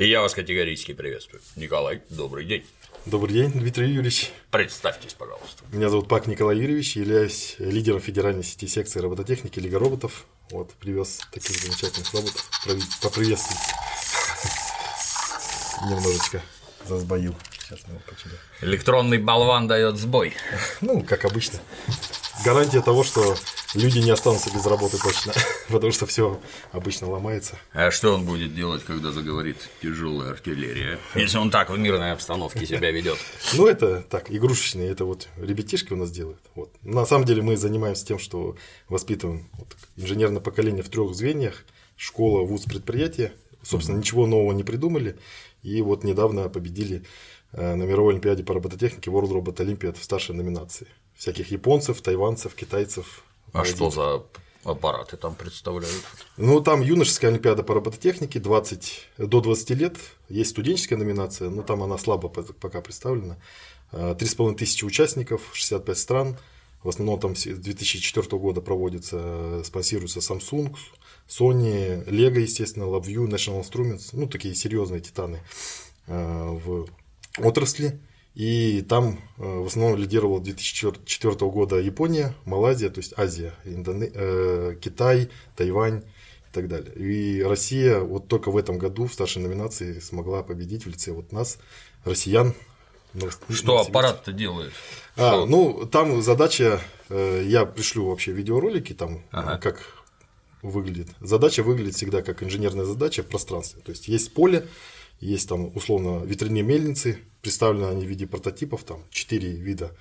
И я вас категорически приветствую. Николай, добрый день. Добрый день, Дмитрий Юрьевич. Представьтесь, пожалуйста. Меня зовут Пак Николай Юрьевич, являюсь лидером федеральной сети секции робототехники Лига роботов. Вот, привез таких замечательных роботов. Поприветствовать. Немножечко засбоил. Сейчас мы почему. Электронный болван дает сбой. Ну, как обычно. Гарантия того, что люди не останутся без работы точно, потому что все обычно ломается. А что он будет делать, когда заговорит тяжелая артиллерия? Если он так в мирной обстановке себя ведет? Ну, это так, игрушечные, это вот ребятишки у нас делают. Вот. На самом деле мы занимаемся тем, что воспитываем вот, инженерное поколение в трех звеньях: школа, вуз, предприятие. Собственно, ничего нового не придумали. И вот недавно победили э, на мировой олимпиаде по робототехнике World Robot Olympiad в старшей номинации. Всяких японцев, тайванцев, китайцев, а что за аппараты там представляют? Ну, там юношеская олимпиада по робототехнике 20, до 20 лет. Есть студенческая номинация, но там она слабо пока представлена. 3,5 тысячи участников, 65 стран. В основном там с 2004 года проводится, спонсируется Samsung, Sony, Lego, естественно, LabVIEW, National Instruments, ну, такие серьезные титаны э, в отрасли. И там э, в основном лидировала 2004 года Япония, Малайзия, то есть Азия, Индоне... Э, Китай, Тайвань и так далее. И Россия вот только в этом году в старшей номинации смогла победить в лице вот нас, россиян. Что аппарат-то делает? А, Что? ну, там задача, э, я пришлю вообще видеоролики, там, ага. как выглядит. Задача выглядит всегда как инженерная задача в пространстве. То есть есть поле, есть там условно ветряные мельницы, представлены они в виде прототипов, там 4 вида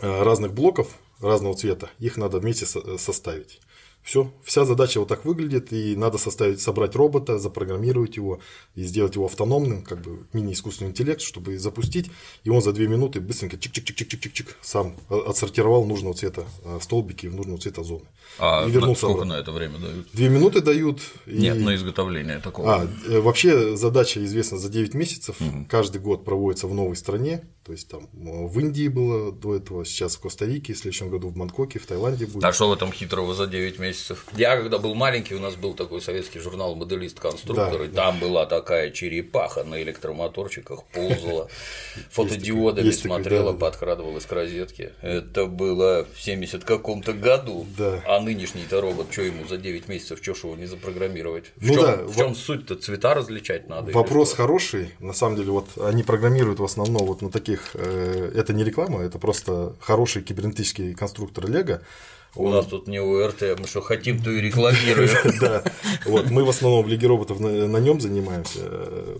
э, разных блоков разного цвета, их надо вместе составить. Все, вся задача вот так выглядит, и надо составить, собрать робота, запрограммировать его и сделать его автономным, как бы мини-искусственный интеллект, чтобы запустить, и он за две минуты быстренько чик-чик-чик-чик-чик-чик сам отсортировал нужного цвета э, столбики в нужного цвета зоны. А и вернулся сколько обратно. на это время дают? Две минуты дают. Нет, и... на изготовление такого. А, э, вообще задача известна за 9 месяцев, угу. каждый год проводится в новой стране, то есть там э, в Индии было до этого, сейчас в Коста-Рике, в следующем году в Бангкоке, в Таиланде будет. А что в этом хитрого за 9 месяцев? Я когда был маленький, у нас был такой советский журнал «Моделист-конструктор», да, и там была такая черепаха на электромоторчиках, ползала, фотодиодами смотрела, подкрадывалась к розетке. Это было в 70 каком-то году. А нынешний-то робот, что ему за 9 месяцев, что его не запрограммировать? В ну, чем, да, суть-то? Цвета различать надо? Вопрос хороший. На самом деле, вот они программируют в основном вот на таких таких, э, это не реклама, это просто хороший кибернетический конструктор Лего, у нас тут не УРТ, мы что хотим, то и рекламируем. Да, вот мы в основном в Лиге роботов на, нем занимаемся.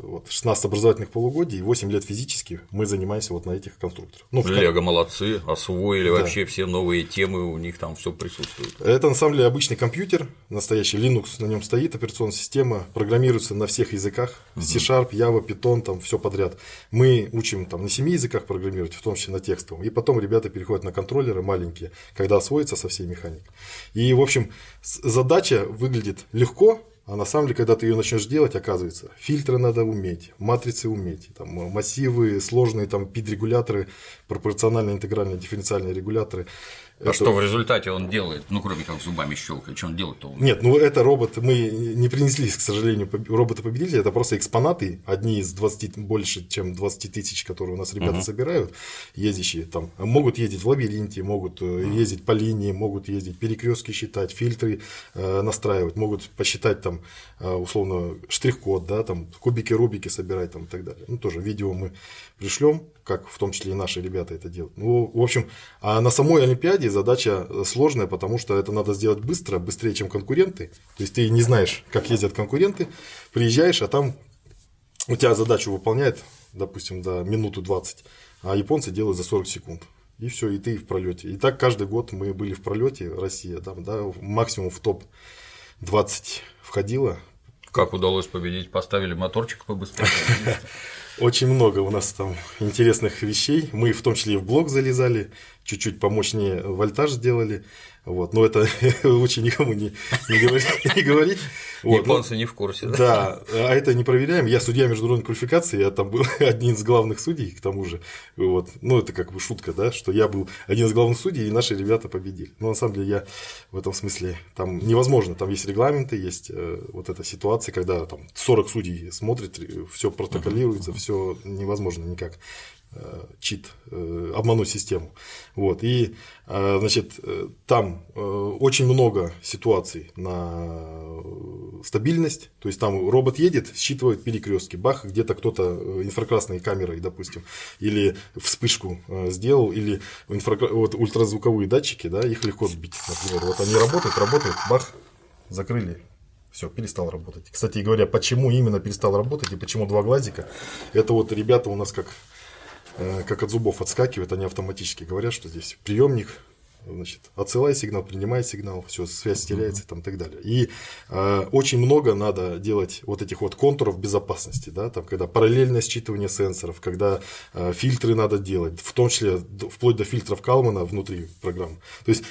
Вот 16 образовательных полугодий и 8 лет физически мы занимаемся вот на этих конструкторах. Ну, Лего молодцы, освоили вообще все новые темы, у них там все присутствует. Это на самом деле обычный компьютер, настоящий Linux на нем стоит, операционная система, программируется на всех языках, C-Sharp, Java, Python, там все подряд. Мы учим там на 7 языках программировать, в том числе на текстовом. И потом ребята переходят на контроллеры маленькие, когда освоятся со всеми всей механик. И, в общем, задача выглядит легко, а на самом деле, когда ты ее начнешь делать, оказывается, фильтры надо уметь, матрицы уметь, там, массивы, сложные там пид-регуляторы, пропорциональные интегральные дифференциальные регуляторы. А это... что в результате он делает? Ну, кроме как зубами щелкать, что он делает-то? Нет, ну это робот, мы не принесли, к сожалению, робота победителя, это просто экспонаты, одни из 20, больше, чем 20 тысяч, которые у нас ребята угу. собирают, ездящие там, могут ездить в лабиринте, могут угу. ездить по линии, могут ездить перекрестки считать, фильтры э, настраивать, могут посчитать там, э, условно, штрих-код, да, там, кубики, рубики собирать там и так далее. Ну, тоже видео мы пришлем, как в том числе и наши ребята это делают. Ну, в общем, а на самой Олимпиаде задача сложная, потому что это надо сделать быстро, быстрее, чем конкуренты. То есть ты не знаешь, как ездят конкуренты, приезжаешь, а там у тебя задачу выполняет, допустим, до минуты 20, а японцы делают за 40 секунд. И все, и ты в пролете. И так каждый год мы были в пролете, Россия, там, да, максимум в топ 20 входила. Как удалось победить? Поставили моторчик побыстрее. Очень много у нас там интересных вещей. Мы в том числе и в блог залезали, чуть-чуть помощнее вольтаж сделали. Вот, но это лучше никому не, не говорить. Не говорить. Вот, Японцы но, не в курсе. Да? да, а это не проверяем. Я судья международной квалификации, я там был один из главных судей, к тому же. Вот. Ну, это как бы шутка, да, что я был один из главных судей, и наши ребята победили. Но на самом деле я в этом смысле там невозможно. Там есть регламенты, есть э, вот эта ситуация, когда там 40 судей смотрят, все протоколируется, все невозможно никак чит, э, обмануть систему. Вот. И, э, значит, там очень много ситуаций на стабильность, то есть там робот едет, считывает перекрестки, бах, где-то кто-то инфракрасной камерой, допустим, или вспышку сделал, или инфракра... вот ультразвуковые датчики, да, их легко сбить, например. Вот они работают, работают, бах, закрыли, все, перестал работать. Кстати говоря, почему именно перестал работать и почему два глазика, это вот ребята у нас как Э, как от зубов отскакивают, они автоматически говорят, что здесь приемник, значит, отсылай сигнал, принимай сигнал, все, связь теряется там, и так далее. И э, очень много надо делать вот этих вот контуров безопасности, да, там, когда параллельное считывание сенсоров, когда э, фильтры надо делать, в том числе вплоть до фильтров Калмана внутри программы. То есть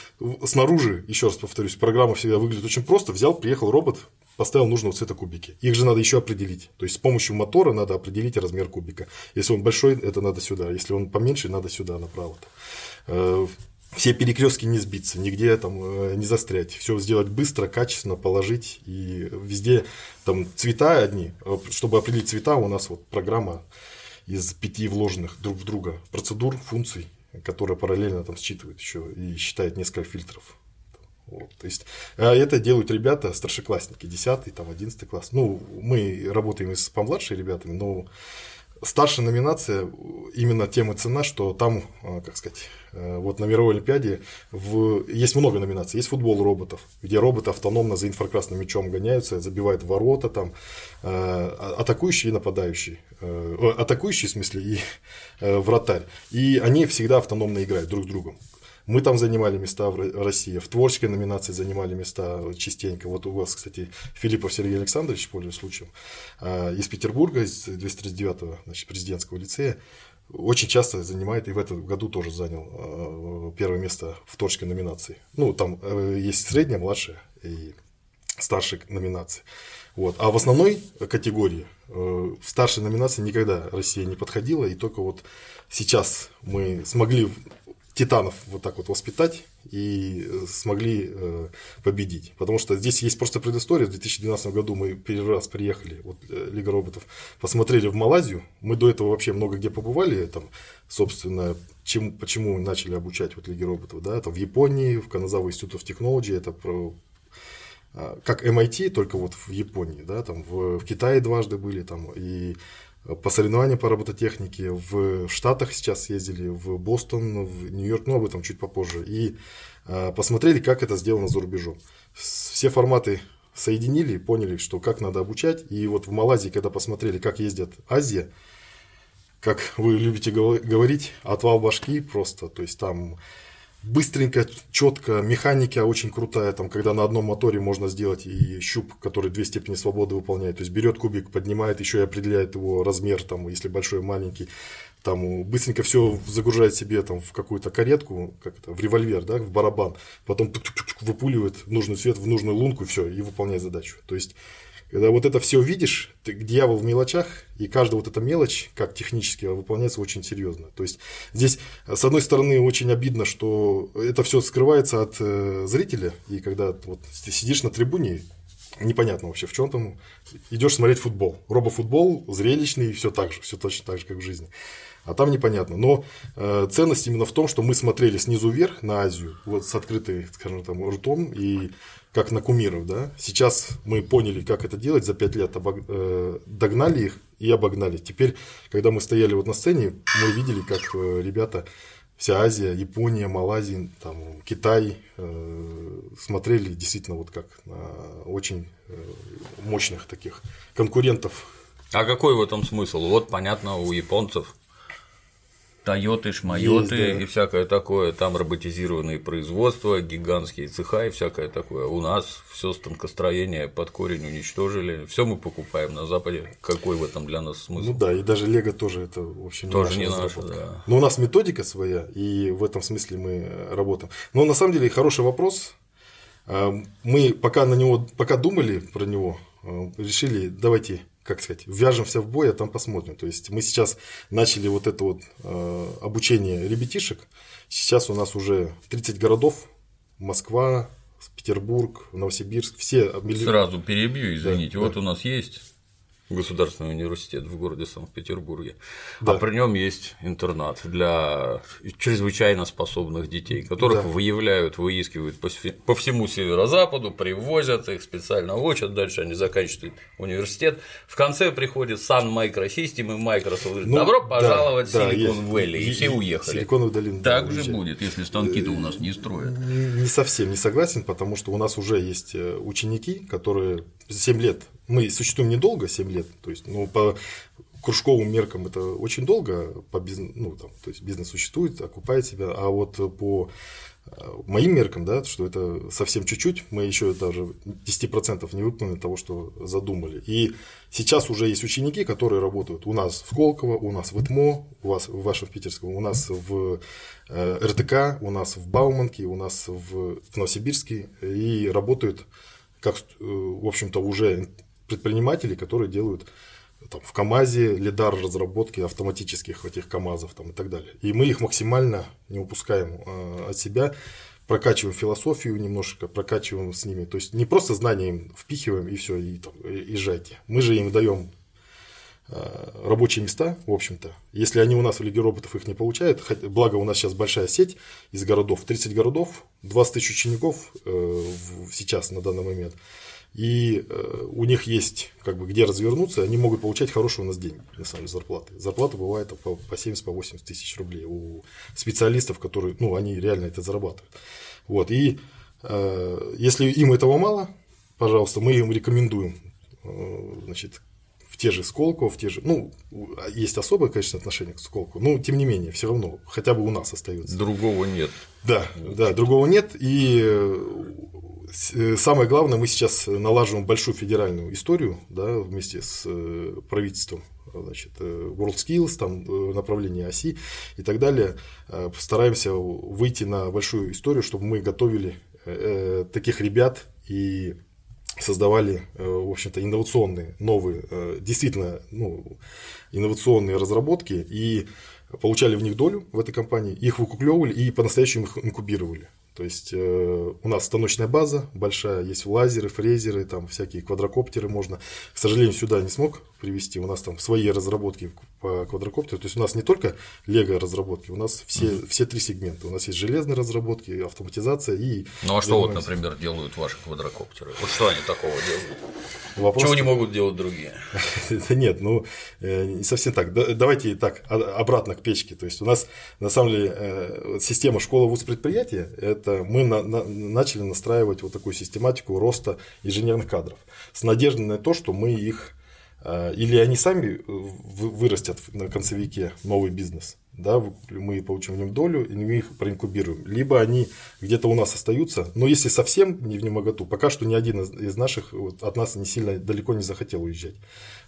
снаружи, еще раз повторюсь, программа всегда выглядит очень просто, взял, приехал робот, поставил нужного цвета кубики. Их же надо еще определить. То есть с помощью мотора надо определить размер кубика. Если он большой, это надо сюда. Если он поменьше, надо сюда, направо. Э, все перекрестки не сбиться, нигде там э, не застрять. Все сделать быстро, качественно, положить. И везде там цвета одни. Э, чтобы определить цвета, у нас вот программа из пяти вложенных друг в друга процедур, функций, которая параллельно там считывает еще и считает несколько фильтров. Вот, то есть а это делают ребята, старшеклассники, 10 там, 11 класс. Ну, мы работаем с помладшими ребятами, но старшая номинация именно тем и цена, что там, а, как сказать, э, вот на мировой олимпиаде в... есть много номинаций. Есть футбол роботов, где роботы автономно за инфракрасным мячом гоняются, забивают ворота, там, э, а, атакующий и нападающий. Э, атакующий, в смысле, и вратарь. И они всегда автономно играют друг с другом. Мы там занимали места в России, в творческой номинации занимали места частенько. Вот у вас, кстати, Филиппов Сергей Александрович, пользуясь случаем, а, из Петербурга, из 239-го значит, президентского лицея, очень часто занимает, и в этом году тоже занял а, первое место в творческой номинации. Ну, там э, есть средняя, младшая и старшая номинации. Вот. А в основной категории, э, в старшей номинации никогда Россия не подходила, и только вот сейчас мы смогли титанов вот так вот воспитать и э, смогли э, победить. Потому что здесь есть просто предыстория. В 2012 году мы первый раз приехали, вот э, Лига роботов, посмотрели в Малайзию. Мы до этого вообще много где побывали, там, собственно, чем, почему начали обучать вот Лиги роботов, да, там в Японии, в Каназава Institute of Technology, это про а, как MIT, только вот в Японии, да, там в, в Китае дважды были, там, и по соревнованиям по робототехнике. В Штатах сейчас ездили, в Бостон, в Нью-Йорк, ну об этом чуть попозже. И а, посмотрели, как это сделано за рубежом. Все форматы соединили, поняли, что как надо обучать. И вот в Малайзии, когда посмотрели, как ездят Азия, как вы любите говорить, отвал башки просто. То есть там быстренько, четко, механика очень крутая, там, когда на одном моторе можно сделать и щуп, который две степени свободы выполняет, то есть берет кубик, поднимает, еще и определяет его размер, там, если большой, маленький, там быстренько все загружает себе там в какую-то каретку, как это, в револьвер, да, в барабан, потом выпуливает нужный цвет в нужную лунку все, и выполняет задачу. То есть когда вот это все видишь, ты, дьявол в мелочах, и каждая вот эта мелочь, как технически, выполняется очень серьезно. То есть здесь, с одной стороны, очень обидно, что это все скрывается от э, зрителя, и когда вот ты сидишь на трибуне, непонятно вообще, в чем там, идешь смотреть футбол. Робофутбол зрелищный, все так же, все точно так же, как в жизни. А там непонятно. Но э, ценность именно в том, что мы смотрели снизу вверх на Азию, вот с открытой, скажем там, ртом, и как на кумиров, да. Сейчас мы поняли, как это делать, за пять лет обог... э, догнали их и обогнали. Теперь, когда мы стояли вот на сцене, мы видели, как э, ребята, вся Азия, Япония, Малайзия, там, Китай э, смотрели действительно вот как на очень э, мощных таких конкурентов. А какой в этом смысл? Вот понятно, у японцев Тойоты, шмайоты да. и всякое такое, там роботизированные производства, гигантские цеха и всякое такое. У нас все станкостроение под корень уничтожили, все мы покупаем на Западе. Какой в этом для нас смысл? Ну да, и даже Лего тоже это, в общем, тоже не наша, да. Но у нас методика своя, и в этом смысле мы работаем. Но на самом деле хороший вопрос. А, мы пока на него, пока думали про него, а, решили, давайте как сказать, вяжемся в бой, а там посмотрим. То есть мы сейчас начали вот это вот э, обучение ребятишек. Сейчас у нас уже 30 городов, Москва, Петербург, Новосибирск, все. Сразу перебью, извините. Да, вот да. у нас есть Государственный университет в городе Санкт-Петербурге. Да. А при нем есть интернат для чрезвычайно способных детей, которых да. выявляют, выискивают по всему северо-западу, привозят их, специально учат, дальше они заканчивают университет. В конце приходит Sun Microsystem и Microsoft говорит, ну, добро пожаловать да, в Silicon да, Valley, и все уехали. Силиконовую долину. Так да, же уезжали. будет, если станки-то у нас не строят. Не совсем не согласен, потому что у нас уже есть э, ученики, которые 7 лет. Мы существуем недолго, 7 лет, то есть, ну, по кружковым меркам это очень долго, по бизнес, ну, там, то есть бизнес существует, окупает себя, а вот по э, моим меркам, да, что это совсем чуть-чуть, мы еще даже 10% не выполнили того, что задумали. И сейчас уже есть ученики, которые работают у нас в Колково, у нас в ИТМО, у вас в вашем в Питерском, у нас в э, РТК, у нас в Бауманке, у нас в, в Новосибирске. И работают как, э, в общем-то, уже предприниматели, которые делают там, в КАМАЗе лидар разработки автоматических этих КАМАЗов там, и так далее. И мы их максимально не упускаем э, от себя, прокачиваем философию немножко, прокачиваем с ними. То есть не просто знания им впихиваем и все, и, там, и езжайте. Мы же им даем рабочие места, в общем-то. Если они у нас в Лиге роботов их не получают, благо у нас сейчас большая сеть из городов, 30 городов, 20 тысяч учеников э, сейчас на данный момент – и э, у них есть как бы где развернуться, они могут получать хорошие у нас деньги, на самом деле, зарплаты. Зарплата бывает по, по 70-80 по тысяч рублей у специалистов, которые, ну, они реально это зарабатывают. Вот, и э, если им этого мало, пожалуйста, мы им рекомендуем, э, значит, те же Сколково, в те же, ну, есть особое, конечно, отношение к Сколково, но тем не менее, все равно, хотя бы у нас остается. Другого нет. Да, да, другого нет, и Э, самое главное, мы сейчас налаживаем большую федеральную историю да, вместе с э, правительством значит, э, WorldSkills, там направление оси и так далее. Постараемся выйти на большую историю, чтобы мы готовили таких ребят и создавали, в общем-то, инновационные, новые, действительно, ну, инновационные разработки и получали в них долю в этой компании, их выкуклевывали и по-настоящему их инкубировали. То есть э, у нас станочная база большая, есть лазеры, фрезеры, там всякие квадрокоптеры можно. К сожалению, сюда не смог привести. У нас там свои разработки по квадрокоптеру. То есть у нас не только лего разработки, у нас все, mm-hmm. все три сегмента. У нас есть железные разработки, автоматизация и. Ну а что вот, например, делают ваши квадрокоптеры? Вот что они такого делают? Вопрос... Чего не могут делать другие? Нет, ну э, не совсем так. Давайте так обратно к печке. То есть у нас на самом деле э, система школа вуз предприятия это мы на, на, начали настраивать вот такую систематику роста инженерных кадров с надеждой на то, что мы их или они сами вырастят на концевике новый бизнес, да, мы получим в нем долю, и мы их проинкубируем. Либо они где-то у нас остаются, но если совсем не в немоготу, пока что ни один из наших вот, от нас не сильно далеко не захотел уезжать.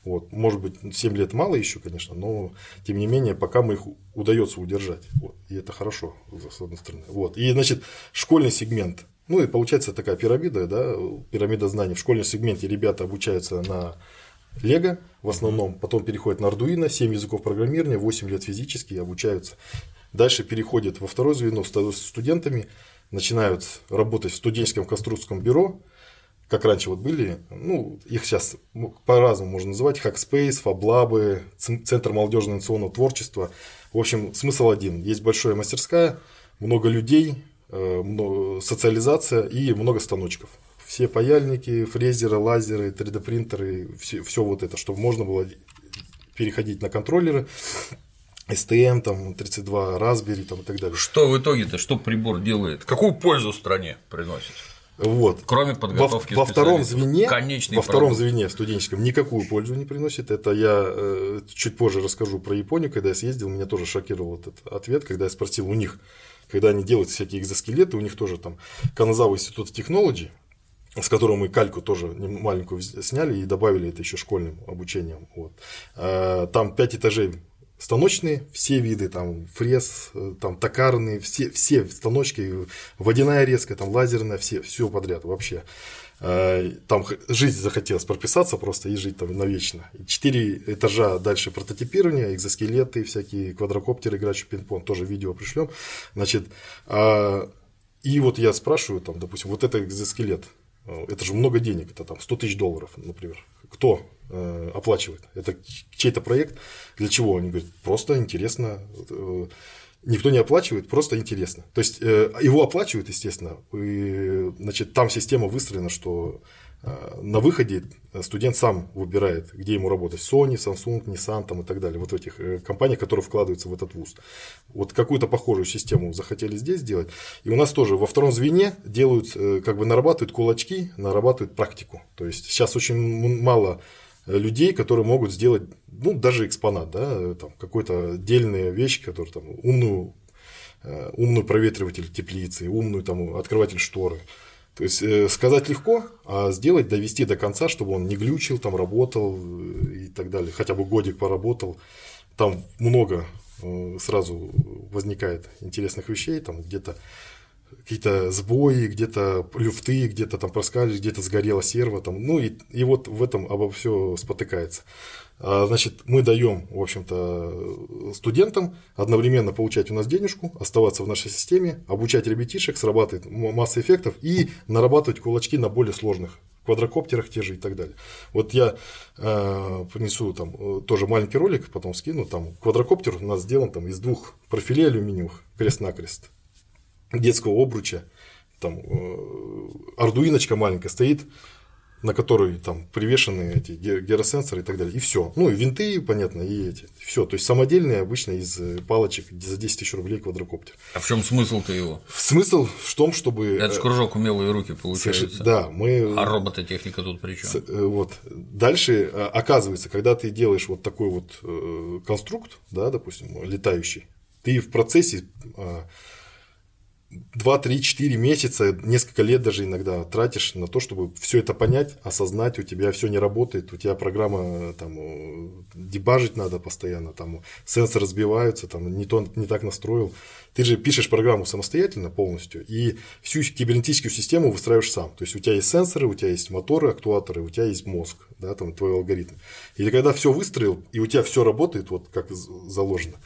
Вот. Может быть, 7 лет мало еще, конечно, но тем не менее, пока мы их удается удержать. Вот. И это хорошо, с одной стороны. Вот. И, значит, школьный сегмент. Ну и получается такая пирамида, да, пирамида знаний. В школьном сегменте ребята обучаются на Лего в основном, потом переходят на Arduino, 7 языков программирования, 8 лет физически обучаются. Дальше переходят во второе звено с студентами, начинают работать в студенческом конструкторском бюро, как раньше вот были, ну, их сейчас по-разному можно называть, Hackspace, FabLab, Центр молодежного инновационного творчества. В общем, смысл один. Есть большая мастерская, много людей, э, социализация и много станочков. Все паяльники, фрезеры, лазеры, 3D принтеры, все, все вот это, чтобы можно было переходить на контроллеры, STM, там, 32, Raspberry там, и так далее. Что в итоге-то, что прибор делает? Какую пользу стране приносит? Вот. Кроме подготовки во, во втором звене, Конечный во втором продукт. звене студенческом никакую пользу не приносит. Это я э, чуть позже расскажу про Японию, когда я съездил, меня тоже шокировал этот ответ, когда я спросил у них, когда они делают всякие экзоскелеты, у них тоже там Каназава институт технологий, с которого мы кальку тоже маленькую сняли и добавили это еще школьным обучением. Вот. Э, Там пять этажей станочные, все виды, там фрез, э, там токарные, все, все станочки, водяная резка, там лазерная, все, все подряд вообще. Э, Там жить захотелось прописаться просто и жить там навечно. Четыре этажа дальше прототипирование, экзоскелеты, всякие квадрокоптеры, играющие пинг-понг, тоже видео пришлем. Значит, и вот я спрашиваю, там, допустим, вот это экзоскелет, это же много денег, это там 100 тысяч долларов, например. Кто э, оплачивает? Это чей-то проект? Для чего? Они говорят, просто интересно. э, Никто не оплачивает, просто интересно. То есть э, его оплачивают, естественно. И, значит, там система выстроена, что э, на выходе студент сам выбирает, где ему работать. Sony, Samsung, Nissan там, и так далее. Вот в этих э, компаниях, которые вкладываются в этот вуз. Вот какую-то похожую систему захотели здесь сделать. И у нас тоже во втором звене делают, э, как бы нарабатывают кулачки, нарабатывают практику. То есть сейчас очень мало э, людей, которые могут сделать, ну, даже экспонат, да, э, там, какой-то отдельная вещь, которая там умную, э, умный проветриватель теплицы, умную там открыватель шторы. То есть э, сказать легко, а сделать, довести до конца, чтобы он не глючил, там работал э, и так далее. Хотя бы годик поработал. Там много э, сразу возникает интересных вещей, там где-то какие-то сбои, где-то люфты, где-то там проскальзывают, где-то сгорела серва, там, ну и, и вот в этом обо все спотыкается. А, Значит, мы даем, в общем-то, студентам одновременно получать у нас денежку, оставаться в нашей системе, обучать ребятишек, срабатывает масса эффектов и нарабатывать кулачки на более сложных квадрокоптерах те же и так далее. Вот я э, принесу там э, тоже маленький ролик, потом скину. Там квадрокоптер у нас сделан там из двух профилей алюминиевых крест-накрест детского обруча, там э, ардуиночка маленькая стоит, на которой там привешены эти гиросенсоры и так далее. И все. Ну и винты, понятно, и эти. Все. То есть самодельные обычно из э, палочек за 10 тысяч рублей квадрокоптер. А в чем смысл-то его? Смысл в том, чтобы... Это же э, кружок умелые руки получается. соверш- Да, мы... А робототехника тут при чем? Э, Вот. Дальше, оказывается, когда ты делаешь вот такой вот конструкт, да, допустим, летающий, ты в процессе э, 2, 3, 4 месяца, несколько лет даже иногда тратишь на то, чтобы все это понять, осознать, у тебя все не работает, у тебя программа э, там э, дебажить надо постоянно, там сенсоры сбиваются, там не то не так настроил. Ты же пишешь программу самостоятельно полностью и всю кибернетическую систему выстраиваешь сам. То есть у тебя есть сенсоры, у тебя есть моторы, актуаторы, у тебя есть мозг, да, там твой алгоритм. И когда все выстроил, и у тебя все работает вот как заложено,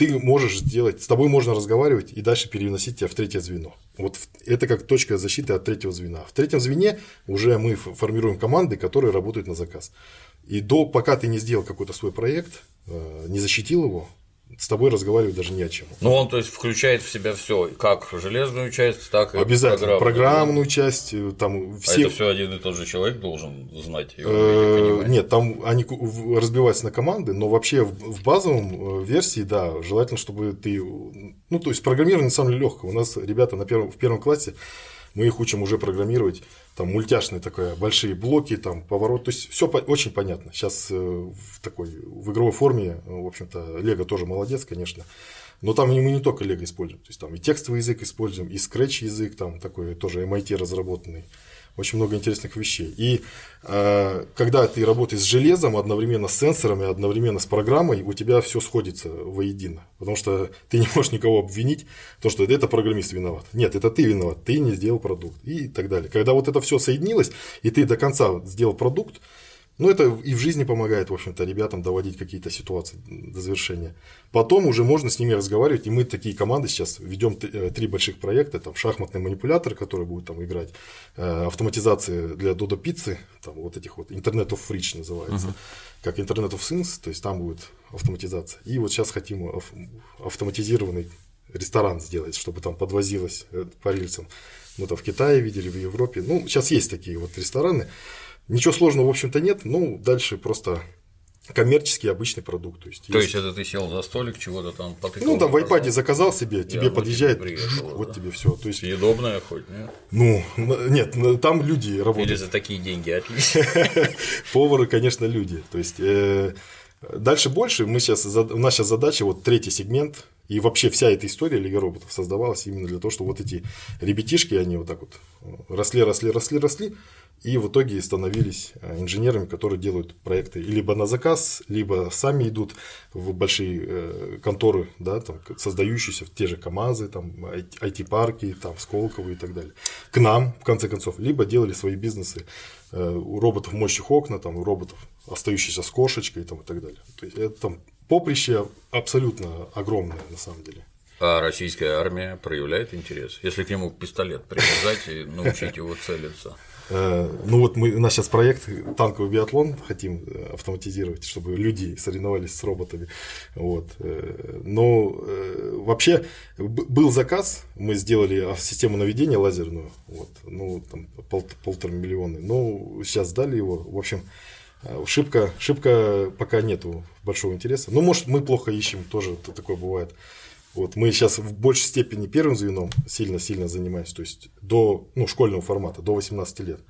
ты можешь сделать, с тобой можно разговаривать и дальше переносить тебя в третье звено. Вот это как точка защиты от третьего звена. В третьем звене уже мы формируем команды, которые работают на заказ. И до, пока ты не сделал какой-то свой проект, э, не защитил его, с тобой разговаривать даже не о чем. Ну, он, то есть, включает в себя все, как железную часть, так и Обязательно. программную. Программную часть, э, там А все. это все один и тот же человек должен знать Э, понимать. Нет, там они разбиваются на команды, но вообще в, базовом э, версии, да, желательно, чтобы ты. Ну, то есть программирование на самом деле легко. У нас ребята на первом, в первом классе мы их учим уже программировать. Там мультяшные такое, большие блоки, там поворот. То есть все очень понятно. Сейчас э, в такой в игровой форме, э, в общем-то, Лего тоже молодец, конечно. Но там мы не только Лего используем. То есть там и текстовый язык используем, и Scratch язык, там такой тоже MIT разработанный. Очень много интересных вещей. И э, когда ты работаешь с железом, одновременно с сенсорами, одновременно с программой, у тебя все сходится воедино. Потому что ты не можешь никого обвинить, то, что это программист виноват. Нет, это ты виноват, ты не сделал продукт и так далее. Когда вот это все соединилось, и ты до конца сделал продукт, ну, это и в жизни помогает, в общем-то, ребятам доводить какие-то ситуации до завершения. Потом уже можно с ними разговаривать, и мы такие команды сейчас ведем э, три больших проекта, там шахматный манипулятор, который будет там играть, э, автоматизация для Додо пиццы, там вот этих вот Internet of Rich называется, как Internet of Things, то есть там будет автоматизация. И вот сейчас хотим ав- автоматизированный ресторан сделать, чтобы там подвозилось э, по рельсам. Мы там в Китае видели, в Европе. Ну, сейчас есть такие вот рестораны. Ничего сложного, в общем-то, нет. Ну, дальше просто коммерческий обычный продукт. То есть, то есть это ты сел за столик, чего-то там потыкал? Ну, там в iPad заказал себе, тебе Я подъезжает, приехал, вот да. тебе все. То есть... Съедобное хоть, нет? Ну, нет, там люди работают. Или за такие деньги, отлично. Повары, конечно, люди. То есть, э, дальше больше, мы сейчас, у нас сейчас задача, вот третий сегмент, и вообще вся эта история Лиги роботов создавалась именно для того, чтобы вот эти ребятишки, они вот так вот росли, росли, росли, росли, и в итоге становились э, инженерами, которые делают проекты либо на заказ, либо сами идут в большие э, конторы, да, там, создающиеся в те же КАМАЗы, там, IT-парки, там, Сколково и так далее. К нам, в конце концов, либо делали свои бизнесы э, у роботов мощных окна, там, у роботов, остающихся с кошечкой там, и так далее. То есть это там поприще абсолютно огромное на самом деле. А российская армия проявляет интерес, если к нему пистолет привязать и научить его целиться. Э, ну вот мы, у нас сейчас проект танковый биатлон хотим э, автоматизировать, чтобы люди соревновались с роботами. Вот. Э, но вообще был заказ, мы сделали систему наведения лазерную, вот, ну там пол, полтора миллиона, но сейчас сдали его. В общем, шибко, шибко пока нету большого интереса. Ну, может, мы плохо ищем, тоже такое бывает. Вот мы сейчас в большей степени первым звеном сильно-сильно занимаемся, то есть до ну, школьного формата, до 18 лет.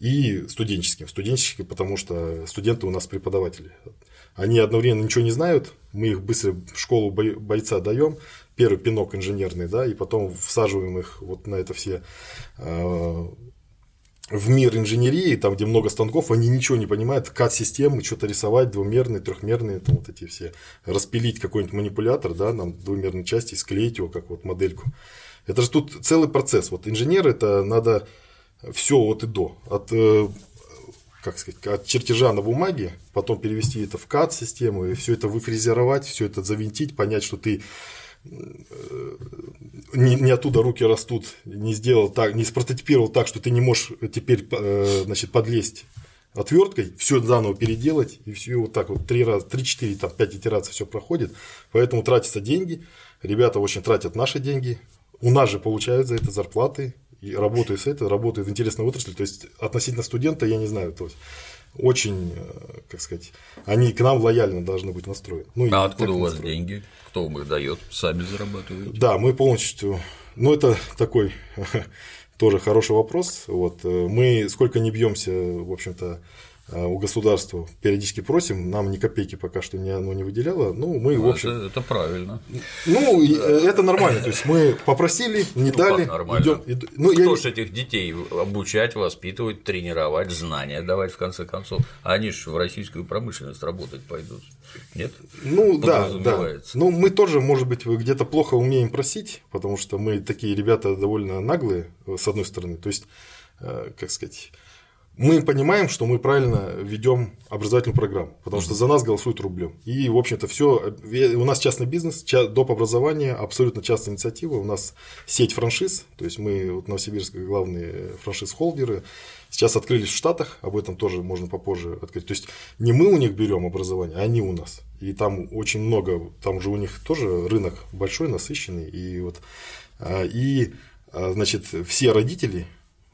И студенческим. Студенческим, потому что студенты у нас преподаватели. Они одновременно ничего не знают, мы их быстро в школу бойца даем, первый пинок инженерный, да, и потом всаживаем их вот на это все а, в мир инженерии, там, где много станков, они ничего не понимают, CAD-системы, что-то рисовать, двумерные, трехмерные, там вот эти все, распилить какой-нибудь манипулятор, да, нам двумерной части, склеить его, как вот модельку. Это же тут целый процесс. Вот инженер это надо все от и до. От, э, как сказать, от чертежа на бумаге, потом перевести это в CAD-систему, и все это выфрезеровать, все это завинтить, понять, что ты не, не оттуда руки растут, не сделал так, не спрототипировал так, что ты не можешь теперь э, значит, подлезть отверткой, все заново переделать, и все вот так вот три раза, три, четыре, там, пять итераций все проходит, поэтому тратятся деньги, ребята очень тратят наши деньги, у нас же получают за это зарплаты, и работают с этой, работают в интересной отрасли, то есть относительно студента, я не знаю, то есть очень, э, как сказать, они к нам лояльно должны быть настроены. Ну, а откуда у вас настроены. деньги? Кто вам их дает? Сами зарабатываете? Да, мы полностью. Ну, это такой тоже хороший вопрос. Вот э, мы сколько не бьемся, в общем-то, у государства периодически просим, нам ни копейки пока что не, оно не выделяло, ну, мы, ну, в общем… Это, это правильно. Ну, э, это нормально, то есть, мы попросили, не ну, дали, идем… Ну, Кто я... ж этих детей обучать, воспитывать, тренировать, знания давать, в конце концов? Они же в российскую промышленность работать пойдут, нет? Ну, да, да. Ну, мы тоже, может быть, где-то плохо умеем просить, потому что мы такие ребята довольно наглые, с одной стороны, то есть, э, как сказать мы понимаем, что мы правильно ведем образовательную программу, потому что за нас голосуют рублем. И, в общем-то, все. У нас частный бизнес, доп. образование, абсолютно частная инициатива. У нас сеть франшиз, то есть мы вот Новосибирск главные франшиз-холдеры. Сейчас открылись в Штатах, об этом тоже можно попозже открыть. То есть не мы у них берем образование, а они у нас. И там очень много, там же у них тоже рынок большой, насыщенный. И вот а, и а, значит, все родители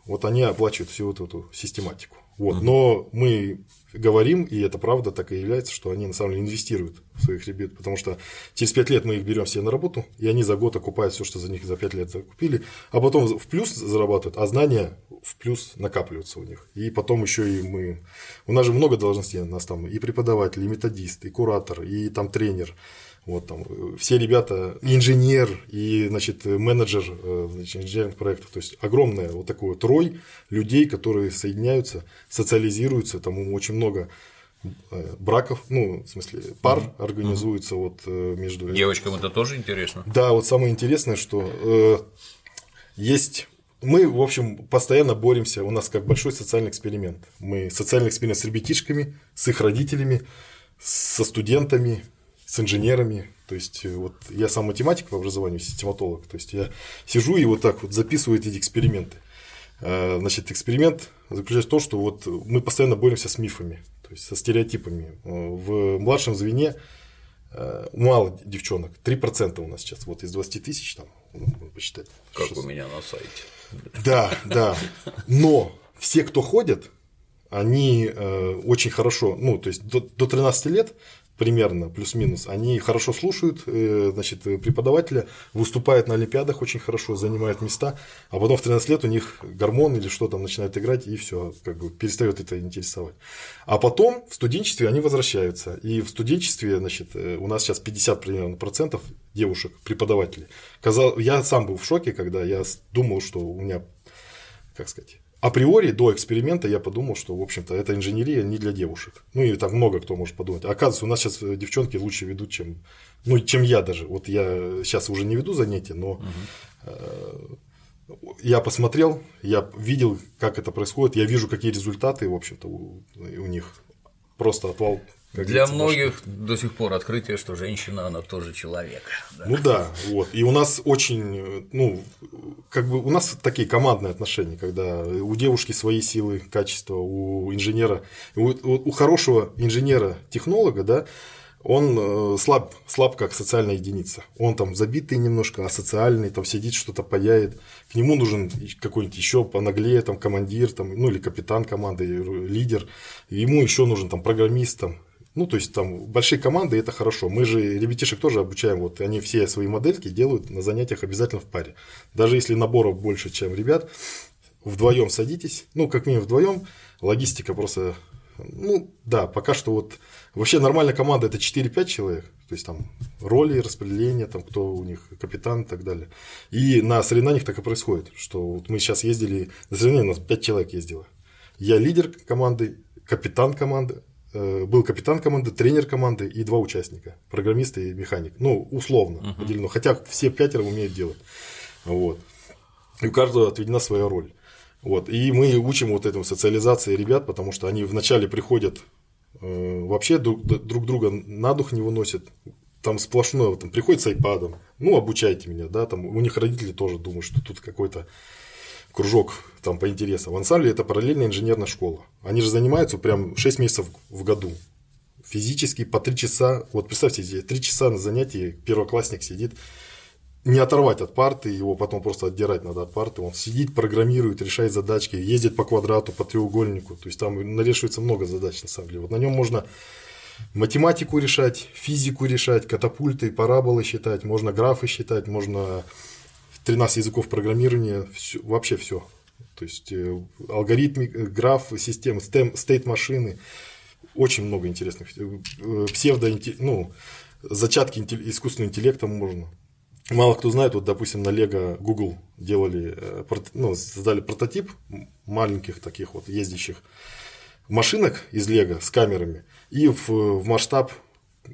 вот они оплачивают всю вот эту систематику. Вот. Но мы говорим, и это правда так и является, что они на самом деле инвестируют в своих ребят, потому что через 5 лет мы их берем себе на работу, и они за год окупают все, что за них за 5 лет закупили, а потом в плюс зарабатывают, а знания в плюс накапливаются у них. И потом еще и мы... У нас же много должностей, у нас там и преподаватель, и методист, и куратор, и там тренер, вот там все ребята, инженер и значит, менеджер э, значит, инженерных проектов. То есть огромная вот такой вот рой людей, которые соединяются, социализируются. Там очень много э, браков, ну, в смысле, пар mm-hmm. организуется mm-hmm. вот э, между. Девочкам это тоже интересно. Да, вот самое интересное, что э, есть мы, в общем, постоянно боремся. У нас как большой социальный эксперимент. Мы социальный эксперимент с ребятишками, с их родителями, со студентами, с инженерами. То есть, э, вот я сам математик по образованию, систематолог. То есть, я сижу и вот так вот записываю эти эксперименты. Э, значит, эксперимент заключается в том, что вот мы постоянно боремся с мифами, то есть со стереотипами. Э, в младшем звене мало девчонок, 3% у нас сейчас, вот из 20 тысяч там, ну, посчитать. Как 600. у меня на сайте. Да, да. Но все, кто ходят, они очень хорошо, ну, то есть до, до 13 лет примерно, плюс-минус, они хорошо слушают, э, значит, преподавателя, выступают на олимпиадах очень хорошо, занимают места, а потом в 13 лет у них гормон или что там начинает играть, и все, как бы перестает это интересовать. А потом в студенчестве они возвращаются, и в студенчестве, значит, э, у нас сейчас 50 примерно процентов девушек, преподавателей. Казал, я сам был в шоке, когда я думал, что у меня, как сказать, априори до эксперимента я подумал, что, в общем-то, эта инженерия не для девушек. Ну, и так много кто может подумать. Оказывается, у нас сейчас э, девчонки лучше ведут, чем, ну, чем я даже. Вот я сейчас уже не веду занятия, но угу. я посмотрел, я видел, как это происходит, я вижу, какие результаты, в общем-то, у, у них. Просто отвал как Для многих башки. до сих пор открытие, что женщина, она тоже человек. Да. Ну да, вот. И у нас очень, ну, как бы у нас такие командные отношения, когда у девушки свои силы, качества, у инженера, у, у хорошего инженера-технолога, да, он э, слаб, слаб как социальная единица. Он там забитый немножко, асоциальный, там сидит, что-то паяет. К нему нужен какой-нибудь еще понаглее, там, командир, там, ну или капитан команды, лидер. Ему еще нужен там программист, там, ну, то есть там большие команды это хорошо. Мы же ребятишек тоже обучаем, вот они все свои модельки делают на занятиях обязательно в паре. Даже если наборов больше, чем ребят, вдвоем садитесь, ну, как минимум вдвоем, логистика просто, ну, да, пока что вот вообще нормальная команда это 4-5 человек, то есть там роли, распределение, там кто у них капитан и так далее. И на соревнованиях так и происходит, что вот мы сейчас ездили, на соревнованиях у нас 5 человек ездило. Я лидер команды, капитан команды, был капитан команды, тренер команды и два участника, программист и механик. Ну, условно uh-huh. поделено, хотя все пятеро умеют делать. Вот. И у каждого отведена своя роль. Вот. И мы учим вот этому социализации ребят, потому что они вначале приходят э, вообще друг, друг друга на дух не выносят. Там сплошное, там приходит с айпадом, ну, обучайте меня, да, там у них родители тоже думают, что тут какой-то кружок там по интересам. В ансамбле это параллельная инженерная школа. Они же занимаются прям 6 месяцев в году. Физически по 3 часа. Вот представьте себе, 3 часа на занятии первоклассник сидит. Не оторвать от парты, его потом просто отдирать надо от парты. Он сидит, программирует, решает задачки, ездит по квадрату, по треугольнику. То есть там нарешивается много задач на самом деле. Вот на нем можно математику решать, физику решать, катапульты, параболы считать, можно графы считать, можно 13 языков программирования, все, вообще все. То есть э, алгоритмы, э, граф, системы, стейт-машины, очень много интересных. Э, псевдо, ну, зачатки искусственного интеллекта можно. Мало кто знает, вот, допустим, на Лего Google делали, ну, создали прототип маленьких таких вот ездящих машинок из Лего с камерами и в, в масштаб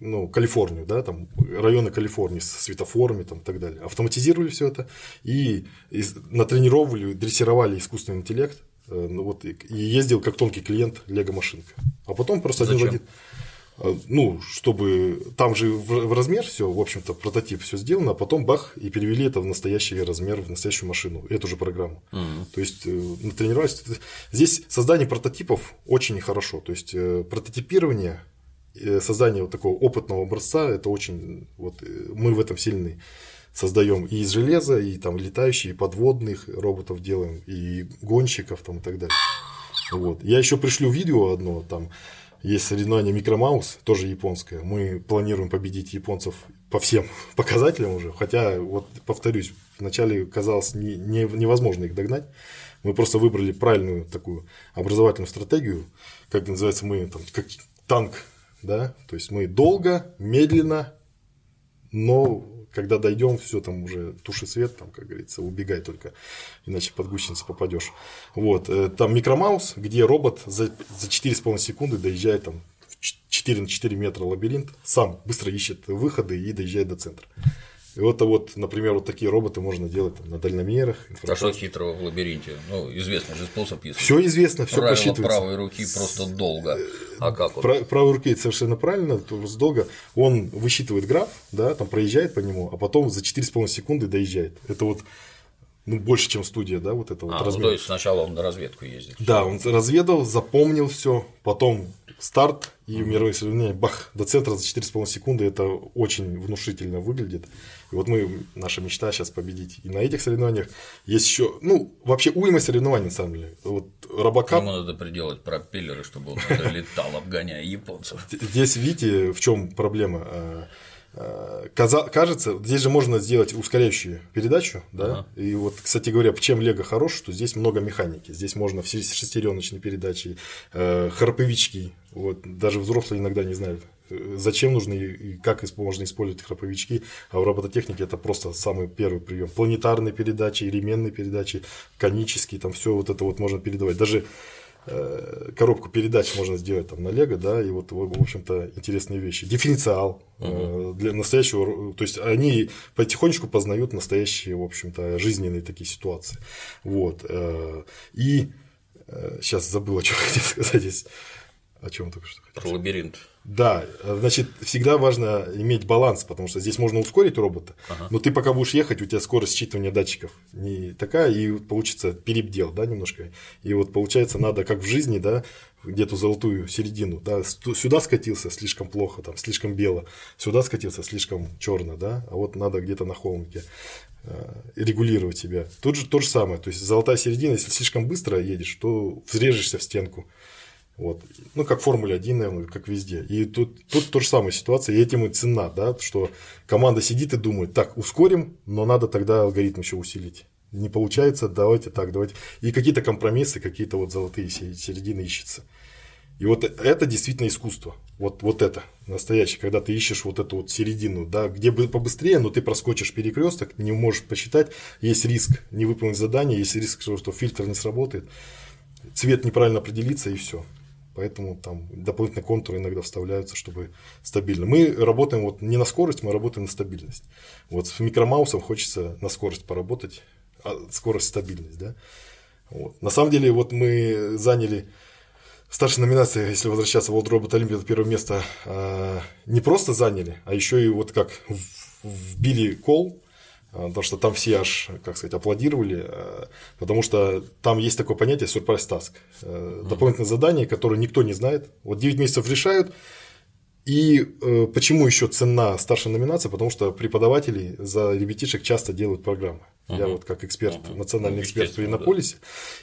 ну, Калифорнию, да, там районы Калифорнии с светофорами там, и так далее. Автоматизировали все это и, и натренировали, дрессировали искусственный интеллект. Э, ну, вот, и ездил как тонкий клиент Лего машинка. А потом просто Зачем? один в один. Э, ну, чтобы там же в, в размер все, в общем-то, прототип все сделано, а потом бах, и перевели это в настоящий размер, в настоящую машину, эту же программу. Mm-hmm. То есть э, натренировались. Здесь создание прототипов очень хорошо. То есть прототипирование создание вот такого опытного образца, это очень, вот э, мы в этом сильны. Создаем и из железа, и там летающие, и подводных роботов делаем, и гонщиков там и так далее. Вот. Я еще пришлю видео одно, там есть соревнование Микромаус, тоже японское. Мы планируем победить японцев по всем показателям уже, хотя, вот повторюсь, вначале казалось не, не, невозможно их догнать. Мы просто выбрали правильную такую образовательную стратегию, как называется, мы там, как танк да, то есть мы долго, медленно, но когда дойдем, все там уже туши свет, там, как говорится, убегай только, иначе под гусеницу попадешь. Вот, э, там микромаус, где робот за, за 4,5 секунды доезжает там 4 на 4 метра лабиринт, сам быстро ищет выходы и доезжает до центра. И вот, вот, например, вот такие роботы можно делать там, на дальномерах. А что хитрого в лабиринте? Ну, известный же способ, если Все известно, все посчитывается. правой руки просто долго. А как он? Прав, правой руки совершенно правильно, просто долго. Он высчитывает граф, да, там проезжает по нему, а потом за 4,5 секунды доезжает. Это вот ну, больше, чем студия, да, вот это а, вот ну, размер. то есть сначала он на разведку ездит. Да, он разведал, запомнил все, потом старт и мировые соревнования, бах, до центра за 4,5 секунды, это очень внушительно выглядит. И вот мы, наша мечта сейчас победить и на этих соревнованиях. Есть еще, ну, вообще уйма соревнований, на самом деле. Вот Робокап... Ему надо приделать пропеллеры, чтобы он летал, обгоняя японцев. Здесь, видите, в чем проблема? А, а, кажется, здесь же можно сделать ускоряющую передачу, да, ага. и вот, кстати говоря, чем Лего хорош, что здесь много механики, здесь можно все шестереночные передачи, э, храповички, вот, даже взрослые иногда не знают, зачем нужны и как можно использовать храповички, а в робототехнике это просто самый первый прием. Планетарные передачи, ременные передачи, конические, там все вот это вот можно передавать. Даже э, коробку передач можно сделать там на Лего, да, и вот, в общем-то, интересные вещи. Дифференциал uh-huh. для настоящего, то есть они потихонечку познают настоящие, в общем-то, жизненные такие ситуации. Вот. Э, и сейчас забыл, о чем хотел сказать здесь. О чем только что хотел. Про лабиринт. Да, значит, всегда важно иметь баланс, потому что здесь можно ускорить робота, ага. но ты пока будешь ехать, у тебя скорость считывания датчиков не такая, и получится перебдел, да, немножко. И вот получается, надо, как в жизни, да, где-то золотую середину, да, сюда скатился слишком плохо, там, слишком бело, сюда скатился слишком черно, да, а вот надо где-то на холмике э, регулировать себя. Тут же то же самое, то есть золотая середина, если слишком быстро едешь, то взрежешься в стенку. Вот. Ну, как в Формуле 1, наверное, как везде. И тут, тут то же самая ситуация, и этим и цена, да, что команда сидит и думает, так, ускорим, но надо тогда алгоритм еще усилить. Не получается, давайте так, давайте. И какие-то компромиссы, какие-то вот золотые середины ищется. И вот это действительно искусство. Вот, вот это настоящее, когда ты ищешь вот эту вот середину, да, где бы побыстрее, но ты проскочишь перекресток, не можешь посчитать, есть риск не выполнить задание, есть риск, что фильтр не сработает, цвет неправильно определится и все. Поэтому там дополнительные контуры иногда вставляются, чтобы стабильно. Мы работаем вот не на скорость, мы работаем на стабильность. Вот с микромаусом хочется на скорость поработать, а скорость стабильность, да. Вот. На самом деле, вот мы заняли старшей номинации, если возвращаться World Robot Olympiad, первое место, а, не просто заняли, а еще и вот как вбили кол потому что там все аж, как сказать, аплодировали, а, потому что там есть такое понятие surprise task. Э, дополнительное задание, которое никто не знает. Вот 9 месяцев решают, и э, почему еще цена старшая номинация? Потому что преподаватели за ребятишек часто делают программы. Uh-huh. Я вот как эксперт, uh-huh. национальный эксперт при Иннополисе.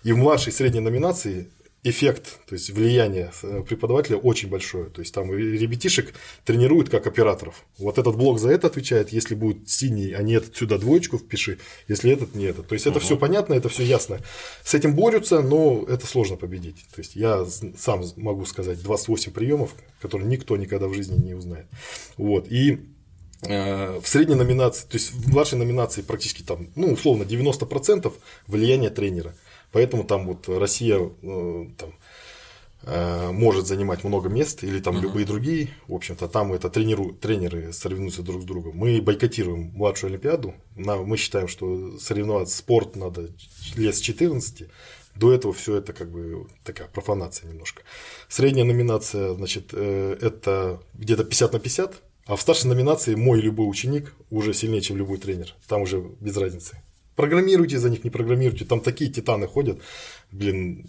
Да. И в младшей и средней номинации эффект, то есть влияние э, преподавателя очень большое. То есть там ребятишек тренируют как операторов. Вот этот блок за это отвечает, если будет синий, а не этот сюда двоечку впиши, если этот не этот. То есть это угу. все понятно, это все ясно. С этим борются, но это сложно победить. То есть я сам могу сказать 28 приемов, которые никто никогда в жизни не узнает. Вот. И э, в средней номинации, то есть в младшей номинации практически там, ну, условно, 90% влияние тренера. Поэтому там вот Россия э, там, э, может занимать много мест, или там uh-huh. любые другие, в общем-то, там это тренеру, тренеры соревнуются друг с другом. Мы бойкотируем младшую Олимпиаду, мы считаем, что соревноваться спорт надо лет с 14, до этого все это как бы такая профанация немножко. Средняя номинация, значит, э, это где-то 50 на 50, а в старшей номинации мой любой ученик уже сильнее, чем любой тренер. Там уже без разницы. Программируйте за них, не программируйте. Там такие титаны ходят, блин,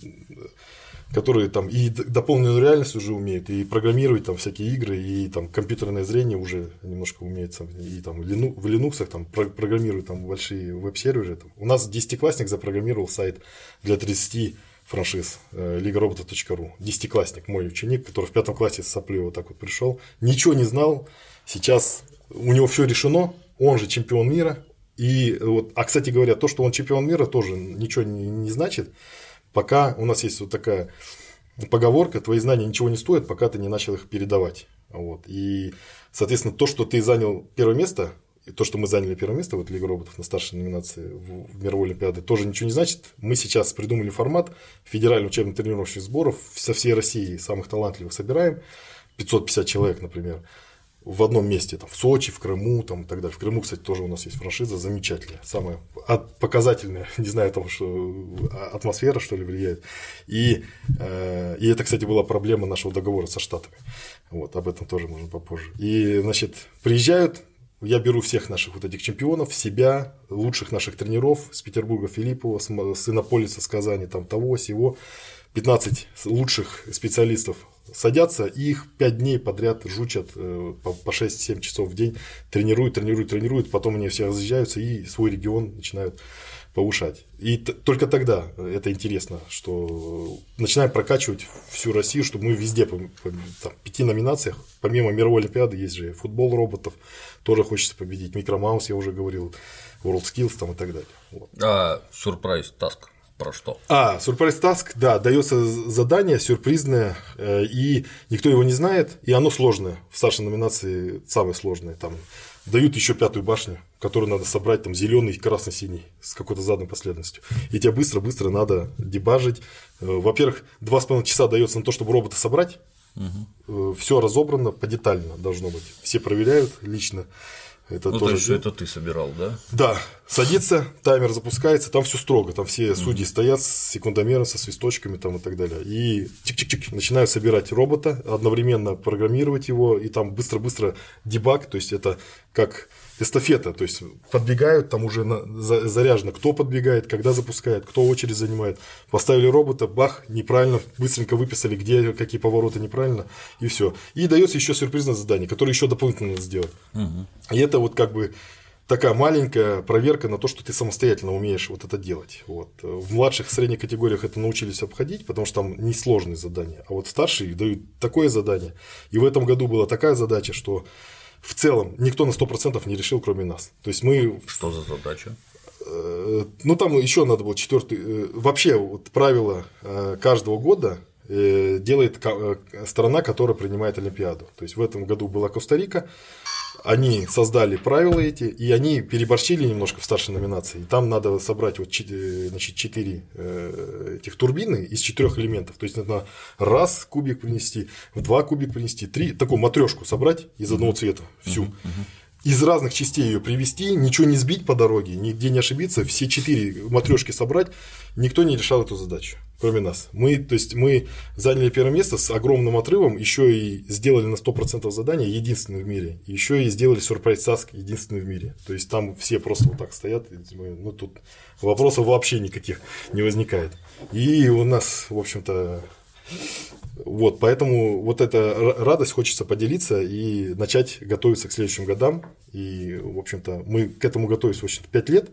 которые там и дополненную реальность уже умеют, и программировать там всякие игры, и там компьютерное зрение уже немножко умеет, и там в Linux там программируют там большие веб-серверы. У нас десятиклассник запрограммировал сайт для 30 франшиз э, лигаробота.ру. Десятиклассник, мой ученик, который в пятом классе с соплей вот так вот пришел, ничего не знал, сейчас у него все решено, он же чемпион мира, и вот, а кстати говоря, то, что он чемпион мира, тоже ничего не, не значит, пока у нас есть вот такая поговорка, твои знания ничего не стоят, пока ты не начал их передавать. Вот. И, соответственно, то, что ты занял первое место, и то, что мы заняли первое место в Лиге роботов на старшей номинации в, в мировой олимпиады, тоже ничего не значит. Мы сейчас придумали формат федеральных учебно тренировочных сборов со всей России самых талантливых собираем, 550 человек, например в одном месте, там, в Сочи, в Крыму, там, и так далее. В Крыму, кстати, тоже у нас есть франшиза замечательная, самая показательная, не знаю, там, что а, атмосфера, что ли, влияет. И, э, и это, кстати, была проблема нашего договора со Штатами. Вот, об этом тоже можно попозже. И, значит, приезжают, я беру всех наших вот этих чемпионов, себя, лучших наших тренеров с Петербурга Филиппова, с Иннополиса, с Казани, там, того, сего, 15 лучших специалистов садятся и их 5 дней подряд жучат э, по 6-7 часов в день, тренируют, тренируют, тренируют, потом они все разъезжаются и свой регион начинают повышать. И только тогда это интересно, что начинаем прокачивать всю Россию, чтобы мы везде, по, по там, пяти номинациях, помимо мировой олимпиады, есть же футбол роботов, тоже хочется победить, микромаус, я уже говорил, WorldSkills там и так далее. Вот. А сюрприз таск про что? А, сюрприз таск, да, дается задание сюрпризное, э, и никто его не знает, и оно сложное. В старшей номинации самое сложное. Там дают еще пятую башню, которую надо собрать там зеленый, красный, синий с какой-то заданной последовательностью. И тебе быстро-быстро надо дебажить. Э, во-первых, два с половиной часа дается на то, чтобы робота собрать. Угу. Все разобрано, подетально должно быть. Все проверяют лично. Это ну, тоже... то есть, это ты собирал, да? Да. Садится, таймер запускается, там все строго, там все судьи mm стоят с секундомером, со свисточками там и так далее. И чик-чик-чик начинают собирать робота, одновременно программировать его, и там быстро-быстро дебаг, то есть это как эстафета, то есть подбегают, там уже заряжено, кто подбегает, когда запускает, кто очередь занимает. Поставили робота, бах, неправильно, быстренько выписали, где какие повороты неправильно, и все. И дается еще сюрпризное задание, которое еще дополнительно надо сделать. Угу. И это вот как бы такая маленькая проверка на то, что ты самостоятельно умеешь вот это делать. Вот. В младших и средних категориях это научились обходить, потому что там несложные задания. А вот старшие дают такое задание. И в этом году была такая задача, что в целом никто на 100% не решил, кроме нас. То есть мы... Что за задача? Э, ну, там еще надо было четвертый... Э, вообще, вот правило э, каждого года делает страна, которая принимает Олимпиаду. То есть в этом году была Коста-Рика, они создали правила эти, и они переборщили немножко в старшей номинации. Там надо собрать вот значит, 4 э, этих турбины из четырех элементов. То есть надо раз кубик принести, в два кубик принести, три, такую матрешку собрать из одного цвета, всю. Uh-huh из разных частей ее привести, ничего не сбить по дороге, нигде не ошибиться, все четыре матрешки собрать, никто не решал эту задачу, кроме нас. Мы, то есть мы заняли первое место с огромным отрывом, еще и сделали на 100% задания единственный в мире, еще и сделали сюрприз таск единственный в мире. То есть там все просто вот так стоят, ну тут вопросов вообще никаких не возникает. И у нас, в общем-то, вот, поэтому вот эта радость хочется поделиться и начать готовиться к следующим годам. И, в общем-то, мы к этому готовились, в общем-то, 5 лет.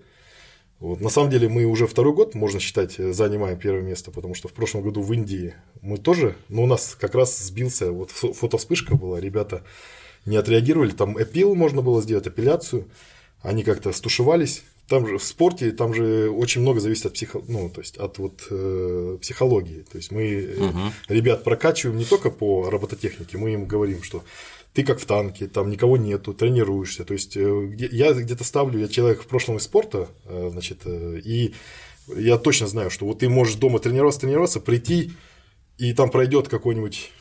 Вот. На самом деле мы уже второй год, можно считать, занимаем первое место, потому что в прошлом году в Индии мы тоже, но у нас как раз сбился, вот фотовспышка была, ребята не отреагировали, там эпил можно было сделать, апелляцию, они как-то стушевались, там же в спорте, там же очень много зависит от, психо, ну, то есть от вот, э, психологии. То есть мы угу. ребят прокачиваем не только по робототехнике, мы им говорим, что ты как в танке, там никого нету, тренируешься. То есть э, я где-то ставлю, я человек в прошлом из спорта, э, значит, и я точно знаю, что вот ты можешь дома тренироваться, тренироваться, прийти, и там пройдет какой-нибудь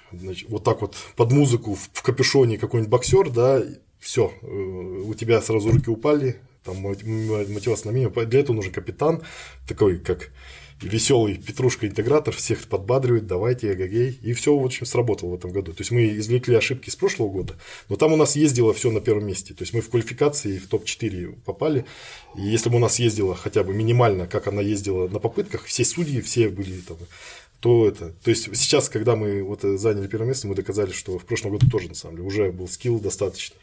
вот так вот под музыку в капюшоне какой-нибудь боксер, да, все, у тебя сразу руки упали, там мотивация на минимум. Для этого нужен капитан, такой как веселый Петрушка-интегратор, всех подбадривает, давайте, эгогей. И все, в общем, сработало в этом году. То есть мы извлекли ошибки с прошлого года, но там у нас ездило все на первом месте. То есть мы в квалификации в топ-4 попали. И если бы у нас ездило хотя бы минимально, как она ездила на попытках, все судьи, все были там то это. То есть сейчас, когда мы вот заняли первое место, мы доказали, что в прошлом году тоже на самом деле уже был скилл достаточно.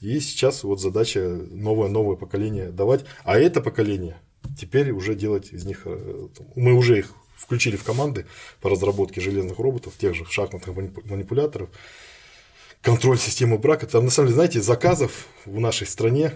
И сейчас вот задача новое-новое поколение давать. А это поколение теперь уже делать из них... Э, мы уже их включили в команды по разработке железных роботов, тех же шахматных манипуляторов, контроль системы брака. Там, на самом деле, знаете, заказов в нашей стране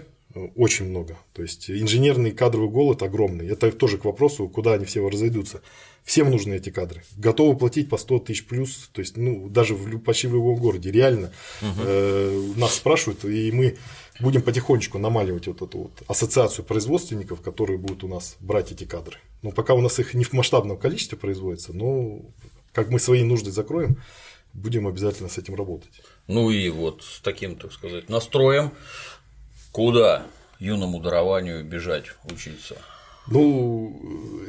очень много. То есть инженерный кадровый голод огромный. Это тоже к вопросу, куда они все разойдутся. Всем нужны эти кадры. Готовы платить по 100 тысяч плюс, то есть, ну, даже в, почти в любом городе. Реально угу. э, нас спрашивают, и мы будем потихонечку намаливать вот эту вот ассоциацию производственников, которые будут у нас брать эти кадры. Но пока у нас их не в масштабном количестве производится, но как мы свои нужды закроем, будем обязательно с этим работать. Ну и вот с таким, так сказать, настроем, куда юному дарованию бежать учиться? Ну,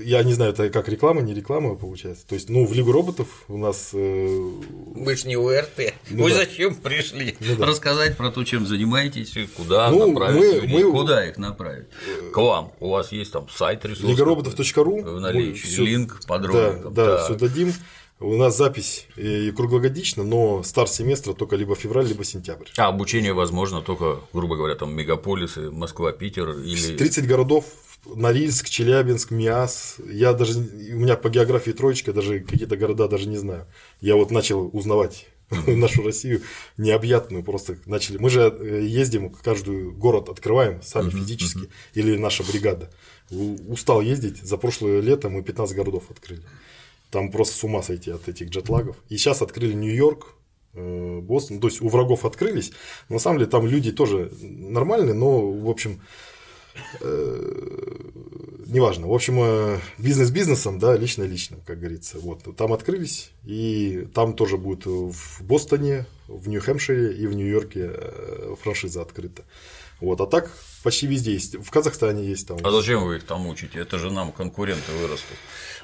я не знаю, это как реклама, не реклама получается. То есть, ну, в Лигу роботов у нас. Э... Мы ж не УРТ. Ну, Вы да. зачем пришли? Ну, да. Рассказать про то, чем занимаетесь, куда ну, направить мы, людей, мы... куда их направить? К вам. У вас есть там сайт ресурс. Лигароботов.ру. В наличии. Всё... Линк подробно. Да, да, все дадим. У нас запись и круглогодично, но старт семестра только либо февраль, либо сентябрь. А обучение возможно только, грубо говоря, там мегаполисы, Москва, Питер или. 30 городов Норильск, Челябинск, Миас. Я даже, у меня по географии троечка, даже какие-то города даже не знаю. Я вот начал узнавать нашу Россию необъятную просто начали. Мы же э, ездим, каждый город открываем сами физически, или наша бригада. Устал ездить, за прошлое лето мы 15 городов открыли. Там просто с ума сойти от этих джетлагов. И сейчас открыли Нью-Йорк, э, Бостон, то есть у врагов открылись. На самом деле там люди тоже нормальные, но, в общем, э, неважно. В общем, э, бизнес бизнесом, да, лично личным, как говорится. Вот. Там открылись, и там тоже будет в Бостоне, в Нью-Хэмпшире и в Нью-Йорке франшиза открыта. Вот. А так почти везде есть. В Казахстане есть там. А зачем вы их там учите? Это же нам конкуренты вырастут.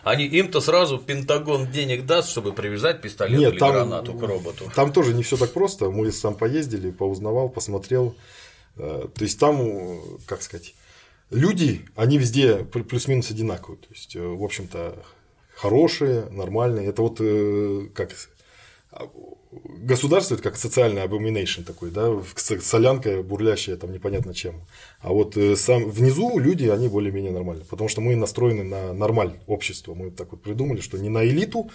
Они им-то сразу Пентагон денег даст, чтобы привязать пистолет Нет, или там, гранату к роботу. Там тоже не все так просто. Мы сам поездили, поузнавал, посмотрел. Э, то есть там, как сказать, люди, они везде плюс-минус одинаковые. То есть, э, в общем-то, хорошие, нормальные. Это вот э, как государство это как социальный abomination такой, да, солянка бурлящая там непонятно чем. А вот э, сам внизу люди, они более-менее нормальные, потому что мы настроены на нормаль общество. Мы так вот придумали, что не на элиту,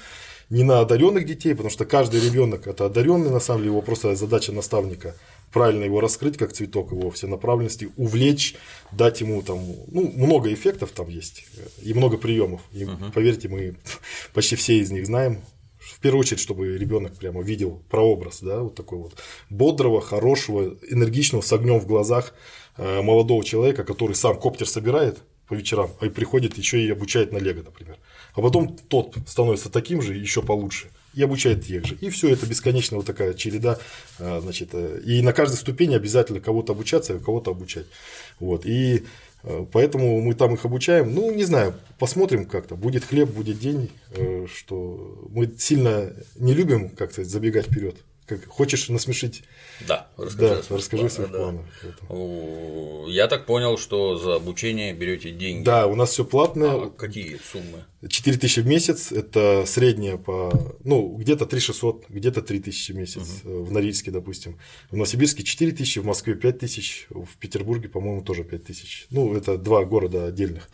не на одаренных детей, потому что каждый ребенок это одаренный, на самом деле его просто задача наставника правильно его раскрыть, как цветок его все направленности, увлечь, дать ему там, ну, много эффектов там есть и много приемов. И, uh-huh. поверьте, мы почти все из них знаем. Первую очередь, чтобы ребенок прямо видел прообраз, да, вот такой вот бодрого, хорошего, энергичного, с огнем в глазах э, молодого человека, который сам коптер собирает по вечерам, а и приходит еще и обучает на Лего, например. А потом тот становится таким же, еще получше и обучает тех же. И все это бесконечно вот такая череда. А, значит, э, и на каждой ступени обязательно кого-то обучаться, кого-то обучать. Вот. И э, Поэтому мы там их обучаем. Ну, не знаю, посмотрим как-то. Будет хлеб, будет день. Э, что мы сильно не любим как-то забегать вперед. Как, хочешь насмешить? Да, расскажи, да, расскажи свои да. планы. Я так понял, что за обучение берете деньги. Да, у нас все платное. А какие суммы? 4 тысячи в месяц, это средняя по, ну, где-то 3 600, где-то 3 тысячи в месяц, угу. в Норильске, допустим. В Новосибирске 4 тысячи, в Москве 5 тысяч, в Петербурге, по-моему, тоже 5 тысяч. Ну, это два города отдельных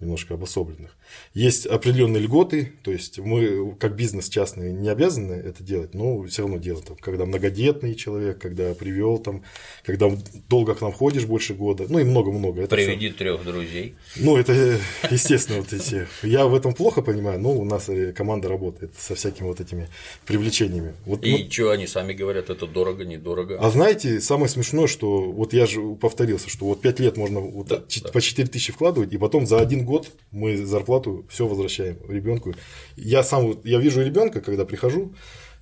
немножко обособленных. Есть определенные льготы, то есть мы как бизнес частный не обязаны это делать, но все равно делаем. Там, когда многодетный человек, когда привел там, когда долго к нам ходишь больше года, ну и много-много. Приведи трех друзей. Ну это естественно вот эти. Я в этом плохо понимаю, но у нас команда работает со всякими вот этими привлечениями. Вот, и ну, что они сами говорят, это дорого, недорого. А знаете, самое смешное, что вот я же повторился, что вот 5 лет можно вот да, по 4 тысячи вкладывать, и потом за один год мы зарплату все возвращаем ребенку. Я сам, я вижу ребенка, когда прихожу,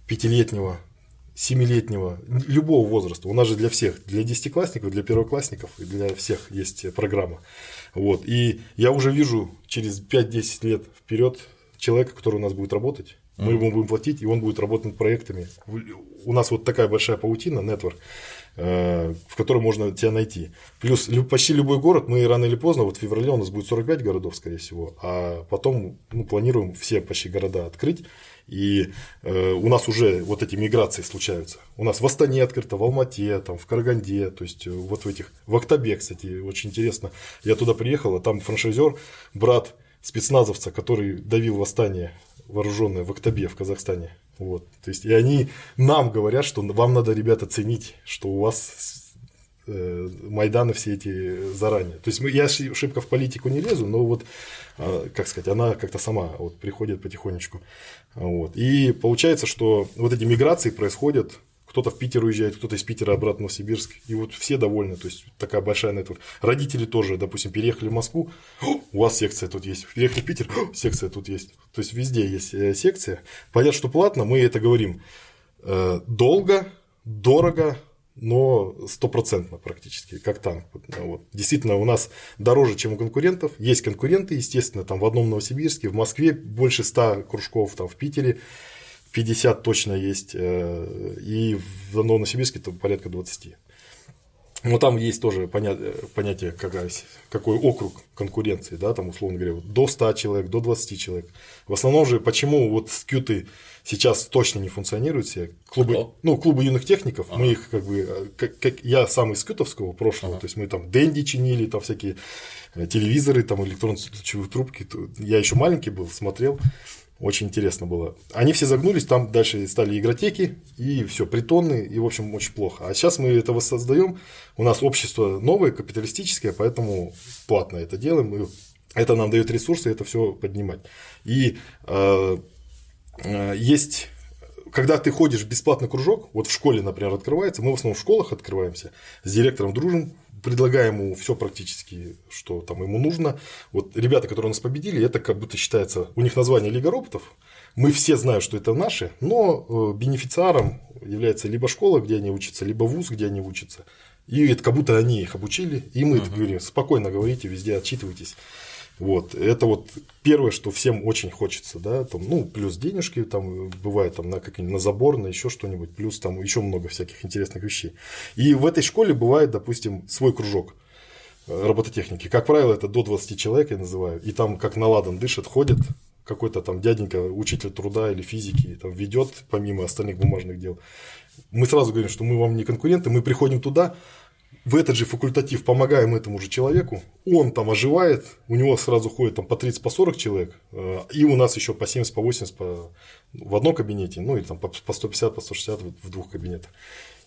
пятилетнего, семилетнего, любого возраста. У нас же для всех, для десятиклассников, для первоклассников для всех есть программа. Вот. И я уже вижу через 5-10 лет вперед человека, который у нас будет работать. Мы ему будем платить, и он будет работать над проектами. У нас вот такая большая паутина, нетворк. Э, в котором можно тебя найти. Плюс почти любой город, мы рано или поздно, вот в феврале у нас будет 45 городов, скорее всего, а потом ну, планируем все почти города открыть. И э, у нас уже вот эти миграции случаются. У нас в Астане открыто, в Алмате, там, в Караганде, то есть э, вот в этих. В Октябе, кстати, очень интересно. Я туда приехал, а там франшизер, брат спецназовца, который давил восстание вооруженное в Октябе в Казахстане. Вот. То есть, и они нам говорят, что вам надо, ребята, ценить, что у вас э, Майданы все эти заранее. То есть я шибко в политику не лезу, но вот, э, как сказать, она как-то сама вот приходит потихонечку. Вот. И получается, что вот эти миграции происходят кто-то в Питер уезжает, кто-то из Питера обратно в Новосибирск. И вот все довольны. То есть такая большая нетворк. Родители тоже, допустим, переехали в Москву, у вас секция тут есть. Переехали в Питер, секция тут есть. То есть везде есть э, секция. Понятно, что платно, мы это говорим э, долго, дорого, но стопроцентно практически, как танк. Вот. Действительно, у нас дороже, чем у конкурентов. Есть конкуренты, естественно, там в одном Новосибирске, в Москве больше 100 кружков, там в Питере 50 точно есть, э, и в Новосибирске то порядка 20. Но там есть тоже понятие, какая, какой округ конкуренции, да, там, условно говоря, до 100 человек, до 20 человек. В основном же, почему вот скюты сейчас точно не функционируют все, клубы, Кто? ну, клубы юных техников, ага. мы их как бы, как, как я сам из скютовского прошлого, ага. то есть мы там Дэнди чинили, там всякие э, телевизоры, там электронные трубки, я еще маленький был, смотрел, очень интересно было. Они все загнулись, там дальше стали игротеки, и все, притоны, и, в общем, очень плохо. А сейчас мы это воссоздаем. У нас общество новое, капиталистическое, поэтому платно это делаем. И это нам дает ресурсы это все поднимать. И э, э, есть когда ты ходишь в бесплатный кружок, вот в школе, например, открывается, мы в основном в школах открываемся, с директором дружим, предлагаем ему все практически, что там ему нужно. Вот ребята, которые нас победили, это как будто считается, у них название Лига роботов, мы все знаем, что это наши, но э, бенефициаром является либо школа, где они учатся, либо вуз, где они учатся. И это как будто они их обучили, и мы uh-huh. говорим, спокойно говорите, везде отчитывайтесь. Вот, это вот первое, что всем очень хочется, да, там, ну, плюс денежки, там, бывает, там, на какие-нибудь, на забор, на еще что-нибудь, плюс там еще много всяких интересных вещей. И в этой школе бывает, допустим, свой кружок э, робототехники. Как правило, это до 20 человек, я называю, и там как наладан дышит, ходит, какой-то там дяденька, учитель труда или физики, там ведет, помимо остальных бумажных дел. Мы сразу говорим, что мы вам не конкуренты, мы приходим туда, в этот же факультатив помогаем этому же человеку, он там оживает, у него сразу ходит там по 30, по 40 человек, э, и у нас еще по 70, по 80 по, в одном кабинете, ну или там по 150, по 160 в двух кабинетах.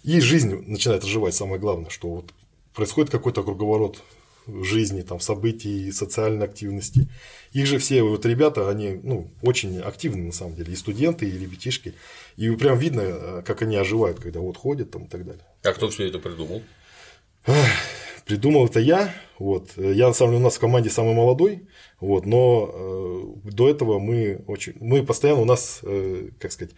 И жизнь начинает оживать, самое главное, что вот происходит какой-то круговорот жизни, там, событий, социальной активности. Их же все вот ребята, они ну, очень активны на самом деле, и студенты, и ребятишки. И прям видно, э, как они оживают, когда вот ходят там и так далее. А кто все это придумал? Придумал это я. Вот. Я, на самом деле, у нас в команде самый молодой. Вот, но э, до этого мы очень. Мы постоянно у нас, э, как сказать,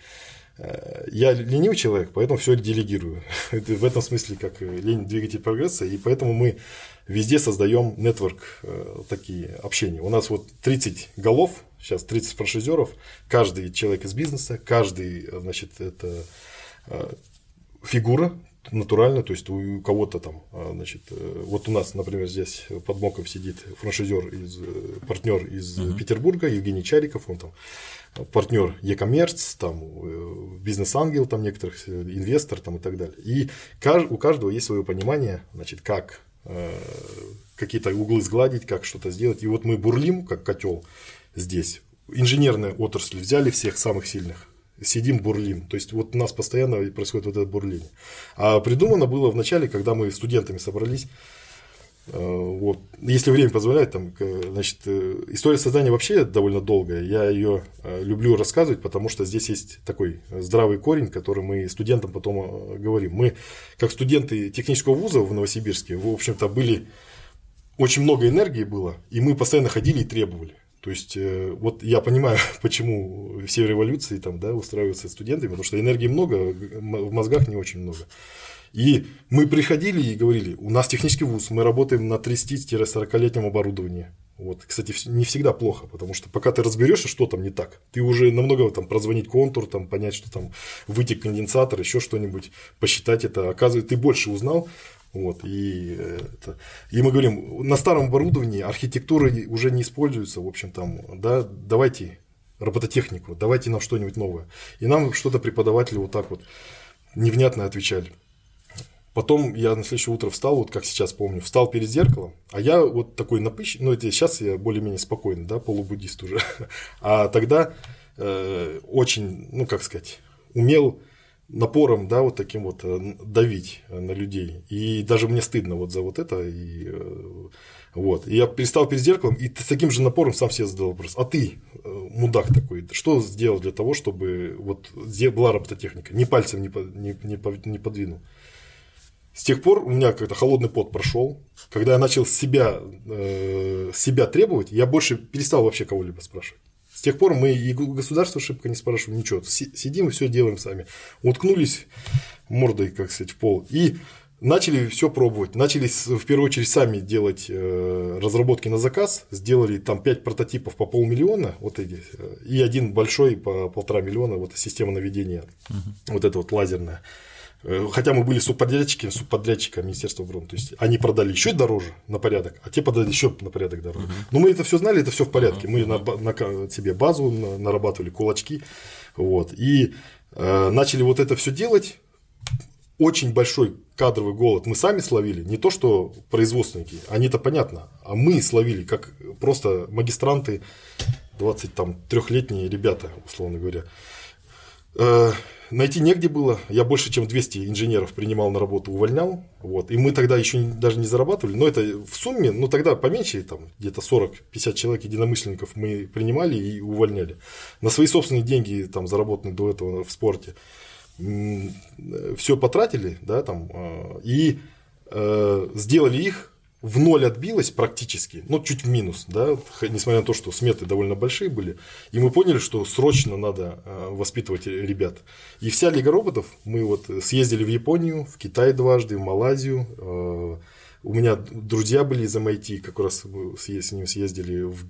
э, я ленивый человек, поэтому все делегирую. в этом смысле, как лень двигатель прогресса, и поэтому мы везде создаем нетворк э, такие общения. У нас вот 30 голов, сейчас 30 франшизеров, каждый человек из бизнеса, каждый, значит, это э, фигура, натурально, то есть у кого-то там, а, значит, э, вот у нас, например, здесь под боком сидит франшизер из э, партнер из uh-huh. Петербурга, Евгений Чариков, он там партнер e-commerce, там э, бизнес-ангел, там некоторых инвестор там и так далее. И у каждого есть свое понимание, значит, как какие-то углы сгладить, как что-то сделать. И вот мы бурлим, как котел здесь. Инженерная отрасль взяли всех самых сильных, сидим бурлим. То есть вот у нас постоянно происходит вот это бурление. А придумано было в начале, когда мы студентами собрались, э, вот. Если время позволяет, там, значит, э, история создания вообще довольно долгая. Я ее э, люблю рассказывать, потому что здесь есть такой здравый корень, который мы студентам потом говорим. Мы, как студенты технического вуза в Новосибирске, в общем-то, были очень много энергии было, и мы постоянно ходили и требовали. То есть, э, вот я понимаю, почему все революции там, да, устраиваются студентами, потому что энергии много, в мозгах не очень много. И мы приходили и говорили, у нас технический вуз, мы работаем на 30-40-летнем оборудовании. Вот, кстати, не всегда плохо, потому что пока ты разберешься, что там не так, ты уже намного там прозвонить контур, там понять, что там вытек конденсатор, еще что-нибудь, посчитать это. Оказывается, ты больше узнал, вот, и, это, и мы говорим, на старом оборудовании архитектура уже не используется, в общем, там, да, давайте робототехнику, давайте нам что-нибудь новое. И нам что-то преподаватели вот так вот невнятно отвечали. Потом я на следующее утро встал, вот как сейчас помню, встал перед зеркалом, а я вот такой напыщенный, ну это сейчас я более-менее спокойный, да, полубуддист уже, а тогда э, очень, ну как сказать, умел напором, да, вот таким вот э, давить э, на людей. И даже мне стыдно вот за вот это. И, э, вот. и я перестал перед зеркалом и с таким же напором сам себе задал вопрос. А ты, мудак такой, что сделал для того, чтобы вот была робототехника? Ни пальцем не, не, не, не подвинул. С тех пор у меня как-то холодный пот прошел. Когда я начал себя, э, себя требовать, я больше перестал вообще кого-либо спрашивать. С тех пор мы и государство шибко не спрашиваем ничего. Сидим и все делаем сами. Уткнулись мордой, как сказать, в пол. И начали все пробовать. Начали в первую очередь сами делать э, разработки на заказ. Сделали там 5 прототипов по полмиллиона, вот эти, и один большой по полтора миллиона, вот система наведения, угу. вот эта вот лазерная. Э, хотя мы были субподрядчиками, субподрядчиками Министерства обороны. То есть они продали еще дороже на порядок, а те продали еще на порядок дороже. Uh-huh. Но мы это все знали, это все в порядке. Мы uh-huh. на, на себе базу нарабатывали, кулачки. Вот. И э, начали вот это все делать. Очень большой кадровый голод мы сами словили, не то что производственники, они-то понятно, а мы словили, как просто магистранты, 23-летние ребята, условно говоря. Э, найти негде было. Я больше, чем 200 инженеров принимал на работу, увольнял. Вот. И мы тогда еще даже не зарабатывали. Но это в сумме, ну тогда поменьше, там где-то 40-50 человек единомышленников мы принимали и увольняли. На свои собственные деньги, там, заработанные до этого в спорте, все потратили, да, там, э, и э, сделали их в ноль отбилось практически, ну, чуть в минус, да, несмотря на то, что сметы довольно большие были, и мы поняли, что срочно надо э, воспитывать ребят. И вся Лига роботов, мы вот съездили в Японию, в Китай дважды, в Малайзию, э, у меня друзья были из MIT, как раз с ним съездили в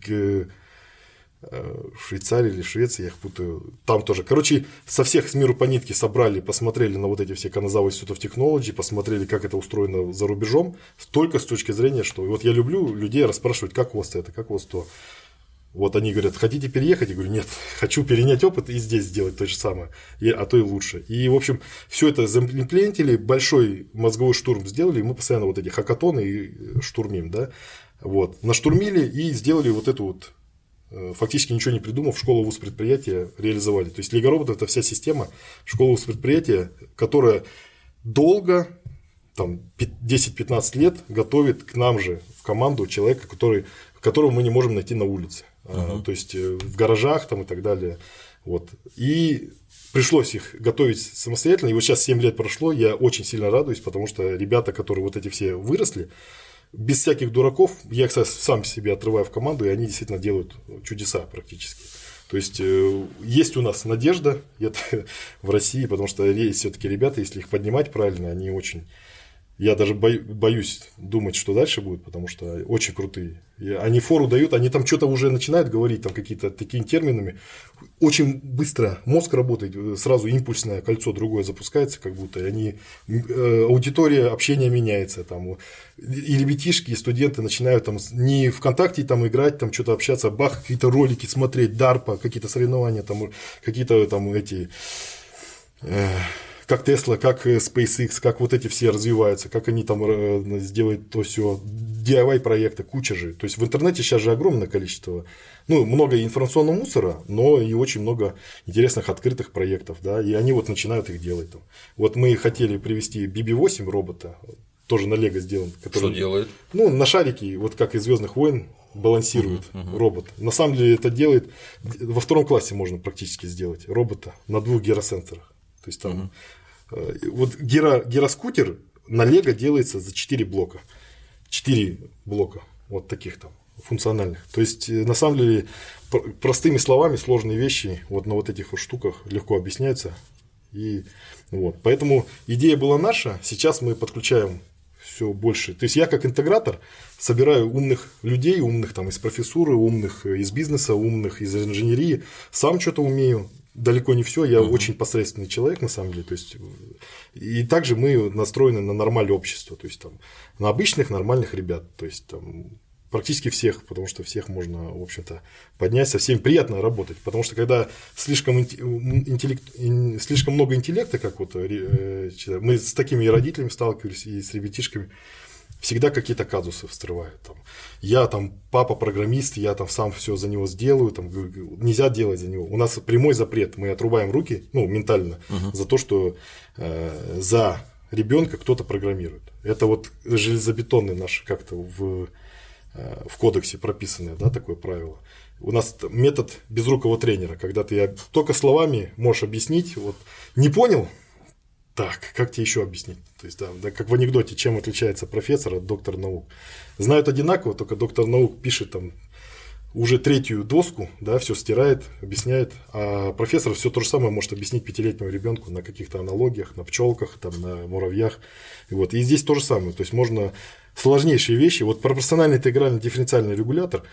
Швейцарии или Швеции, я их путаю, там тоже. Короче, со всех с миру по нитке собрали, посмотрели на вот эти все Каназава Institute of Technology, посмотрели, как это устроено за рубежом, только с точки зрения, что вот я люблю людей расспрашивать, как у вас это, как у вас то. Вот они говорят, хотите переехать? Я говорю, нет, хочу перенять опыт и здесь сделать то же самое, а то и лучше. И, в общем, все это заимплементили, большой мозговой штурм сделали, и мы постоянно вот эти хакатоны штурмим, да, вот, наштурмили и сделали вот эту вот фактически ничего не придумав, школу вуз предприятия реализовали. То есть роботов это вся система школы вуз предприятия, которая долго, там 10-15 лет готовит к нам же в команду человека, который, которого мы не можем найти на улице. Uh-huh. То есть э, в гаражах там и так далее. Вот. И пришлось их готовить самостоятельно. И вот сейчас 7 лет прошло, я очень сильно радуюсь, потому что ребята, которые вот эти все выросли, без всяких дураков, я, кстати, сам себе отрываю в команду, и они действительно делают чудеса практически. То есть э, есть у нас надежда в России, потому что есть все-таки ребята, если их поднимать правильно, они очень я даже боюсь думать, что дальше будет, потому что очень крутые. Они фору дают, они там что-то уже начинают говорить, там какие-то такими терминами. Очень быстро мозг работает, сразу импульсное кольцо другое запускается, как будто. И они, э, аудитория общения меняется. Там, и ребятишки, и студенты начинают там не ВКонтакте там играть, там что-то общаться, бах, какие-то ролики смотреть, дарпа, какие-то соревнования, там какие-то там эти... Э, как Tesla, как э, SpaceX, как вот эти все развиваются, как они там э, сделают то все, DIY проекты, куча же. То есть в интернете сейчас же огромное количество, ну, много информационного мусора, но и очень много интересных открытых проектов, да, и они вот начинают их делать там. Вот мы хотели привести BB-8 робота, тоже на Лего сделан. Который, Что делает? Ну, на шарике, вот как из Звездных войн, балансирует uh-huh, uh-huh. робот. На самом деле это делает во втором классе можно практически сделать робота на двух гиросенсорах. То есть там uh-huh. вот гиро, гироскутер на Лего делается за 4 блока. 4 блока вот таких там функциональных. То есть, э, на самом деле, простыми словами сложные вещи вот на вот этих вот штуках легко объясняются. И вот. Поэтому идея была наша, сейчас мы подключаем все больше. То есть я как интегратор собираю умных людей, умных там из профессуры, умных из бизнеса, умных из инженерии, сам что-то умею, далеко не все, я угу. очень посредственный человек на самом деле, то есть и также мы настроены на нормальное общество, то есть там на обычных нормальных ребят, то есть там практически всех, потому что всех можно, в общем-то, поднять, со всеми приятно работать, потому что когда слишком, интеллект, слишком много интеллекта, как вот э, мы с такими и родителями сталкивались, и с ребятишками, всегда какие-то казусы встревают. Там. Я там папа программист, я там сам все за него сделаю, там нельзя делать за него. У нас прямой запрет, мы отрубаем руки, ну ментально, uh-huh. за то, что э, за ребенка кто-то программирует. Это вот железобетонный наш как-то в Э, в кодексе прописанное, да, такое правило. У нас метод безрукого тренера, когда ты только словами можешь объяснить, вот не понял, так, как тебе еще объяснить? То есть, да, да, как в анекдоте, чем отличается профессор от доктора наук. Знают одинаково, только доктор наук пишет там уже третью доску, да, все стирает, объясняет, а профессор все то же самое может объяснить пятилетнему ребенку на каких-то аналогиях, на пчелках, там, на муравьях. И, вот. и здесь то же самое. То есть можно сложнейшие вещи. Вот пропорциональный интегральный дифференциальный регулятор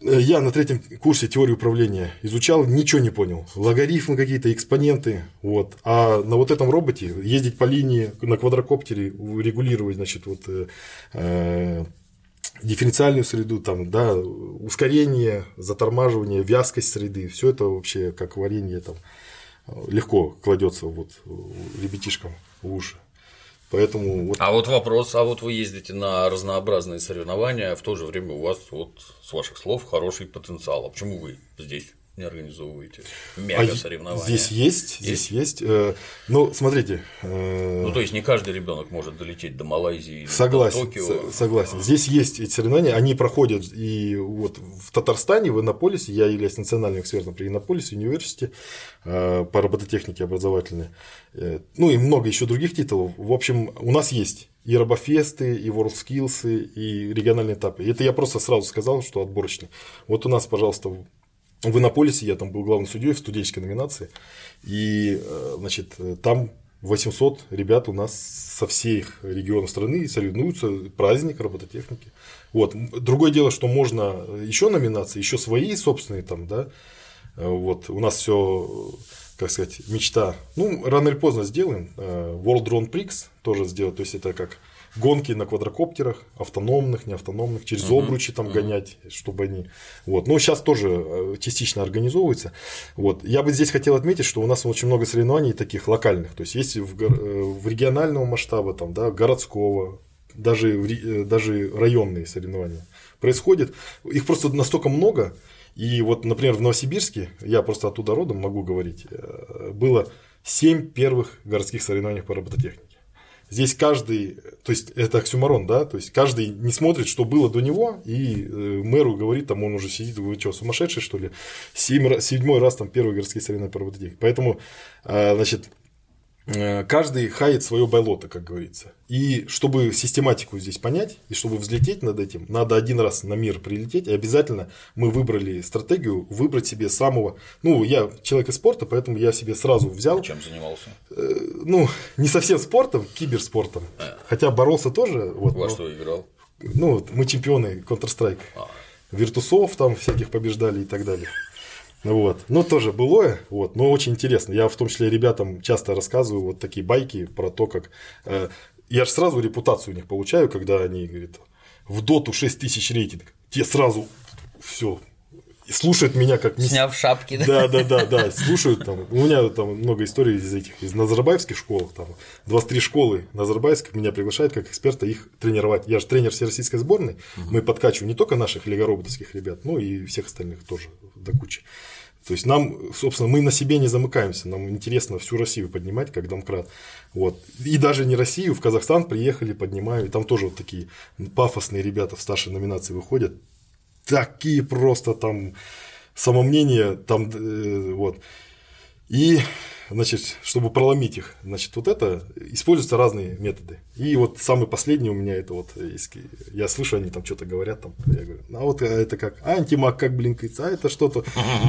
я на третьем курсе теории управления изучал, ничего не понял. Логарифмы какие-то, экспоненты. Вот. А на вот этом роботе ездить по линии на квадрокоптере, регулировать, значит, вот, э, э, дифференциальную среду, там, да, ускорение, затормаживание, вязкость среды, все это вообще как варенье там легко кладется вот ребятишкам в уши. Поэтому вот... А вот вопрос, а вот вы ездите на разнообразные соревнования, а в то же время у вас вот с ваших слов хороший потенциал. А почему вы здесь? Не организовываете а соревнования. Здесь есть, здесь есть. Э, ну, смотрите. Э, ну, то есть не каждый ребенок может долететь до Малайзии, согласен, до Токио. Согласен. Здесь есть эти соревнования, они проходят и вот в Татарстане, в Иннополисе, я являюсь национальным экспертом при Иннополисе университете э, по робототехнике образовательной. Ну и много еще других титулов. В общем, у нас есть и робофесты, и WorldSkills, и региональные этапы. Это я просто сразу сказал, что отборочно. Вот у нас, пожалуйста, в Иннополисе я там был главным судьей в студенческой номинации, и, э, значит, там 800 ребят у нас со всех регионов страны соревнуются, праздник робототехники. Вот. Другое дело, что можно еще номинации, еще свои собственные там, да, э, вот, у нас все, как сказать, мечта. Ну, рано или поздно сделаем. Э, World Drone Prix тоже сделать, то есть это как гонки на квадрокоптерах, автономных, неавтономных, через uh-huh. обручи там uh-huh. гонять, чтобы они. Вот. Но сейчас тоже э, частично организовывается. Вот. Я бы здесь хотел отметить, что у нас очень много соревнований таких локальных. То есть есть в, э, в регионального масштаба, там, да, городского, даже, э, даже районные соревнования происходят. Их просто настолько много. И вот, например, в Новосибирске, я просто оттуда родом могу говорить, было 7 первых городских соревнований по робототехнике. Здесь каждый, то есть это оксюмарон, да, то есть каждый не смотрит, что было до него, и э, мэру говорит, там он уже сидит, вы что, сумасшедший, что ли? Семь, седьмой раз там первые городские соревнования по. Поэтому, а, значит, каждый хает свое болото, как говорится. И чтобы систематику здесь понять, и чтобы взлететь над этим, надо один раз на мир прилететь, и обязательно мы выбрали стратегию выбрать себе самого... Ну, я человек из спорта, поэтому я себе сразу взял... Чем занимался? Э, ну, не совсем спортом, киберспортом. А. Хотя боролся тоже. Вот, Во но... что играл? Ну, мы чемпионы Counter-Strike. А. Виртусов там всяких побеждали и так далее. Вот. Ну, тоже былое, вот, но очень интересно. Я в том числе ребятам часто рассказываю вот такие байки про то, как... Э, я же сразу репутацию у них получаю, когда они говорят, в доту 6 тысяч рейтинг. Те сразу все и слушают меня как мисс... Сняв шапки, да? Да, да, да, слушают там. У меня там много историй из этих, из Назарбаевских школ, там 23 школы Назарбаевских меня приглашают как эксперта их тренировать. Я же тренер всероссийской сборной, угу. мы подкачиваем не только наших легороботовских ребят, но и всех остальных тоже до кучи. То есть нам, собственно, мы на себе не замыкаемся, нам интересно всю Россию поднимать, как домкрат. Вот. И даже не Россию, в Казахстан приехали, поднимаю, и там тоже вот такие пафосные ребята в старшей номинации выходят, такие просто там самомнения, там, э, вот. И, значит, чтобы проломить их, значит, вот это, используются разные методы. И вот самый последний у меня это вот, я слышу, они там что-то говорят, там, я говорю, а вот это как, антимаг как блинкается, а это что-то,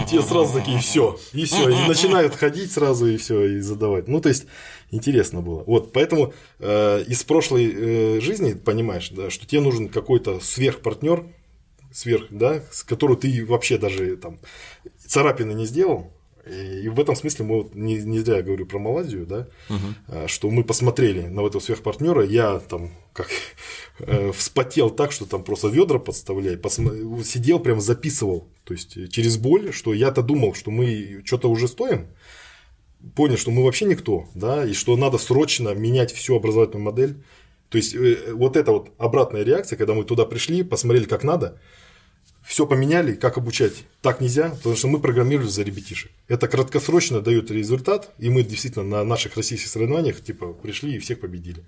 те сразу такие, все, и все, и начинают ходить сразу, и все, и задавать. Ну, то есть, интересно было. Вот, поэтому э, из прошлой э, жизни понимаешь, да, что тебе нужен какой-то сверхпартнер, сверх, да, с которой ты вообще даже там царапины не сделал. И в этом смысле мы вот не, не зря говорю про Малайзию, да, угу. что мы посмотрели на этого сверхпартнера, я там как э, вспотел так, что там просто ведра подставляй, посмо... сидел прям записывал, то есть через боль, что я-то думал, что мы что-то уже стоим, понял, что мы вообще никто, да, и что надо срочно менять всю образовательную модель. То есть э, вот эта вот обратная реакция, когда мы туда пришли, посмотрели, как надо, все поменяли, как обучать. Так нельзя, потому что мы программировали за ребятишек. Это краткосрочно дает результат, и мы действительно на наших российских соревнованиях типа пришли и всех победили.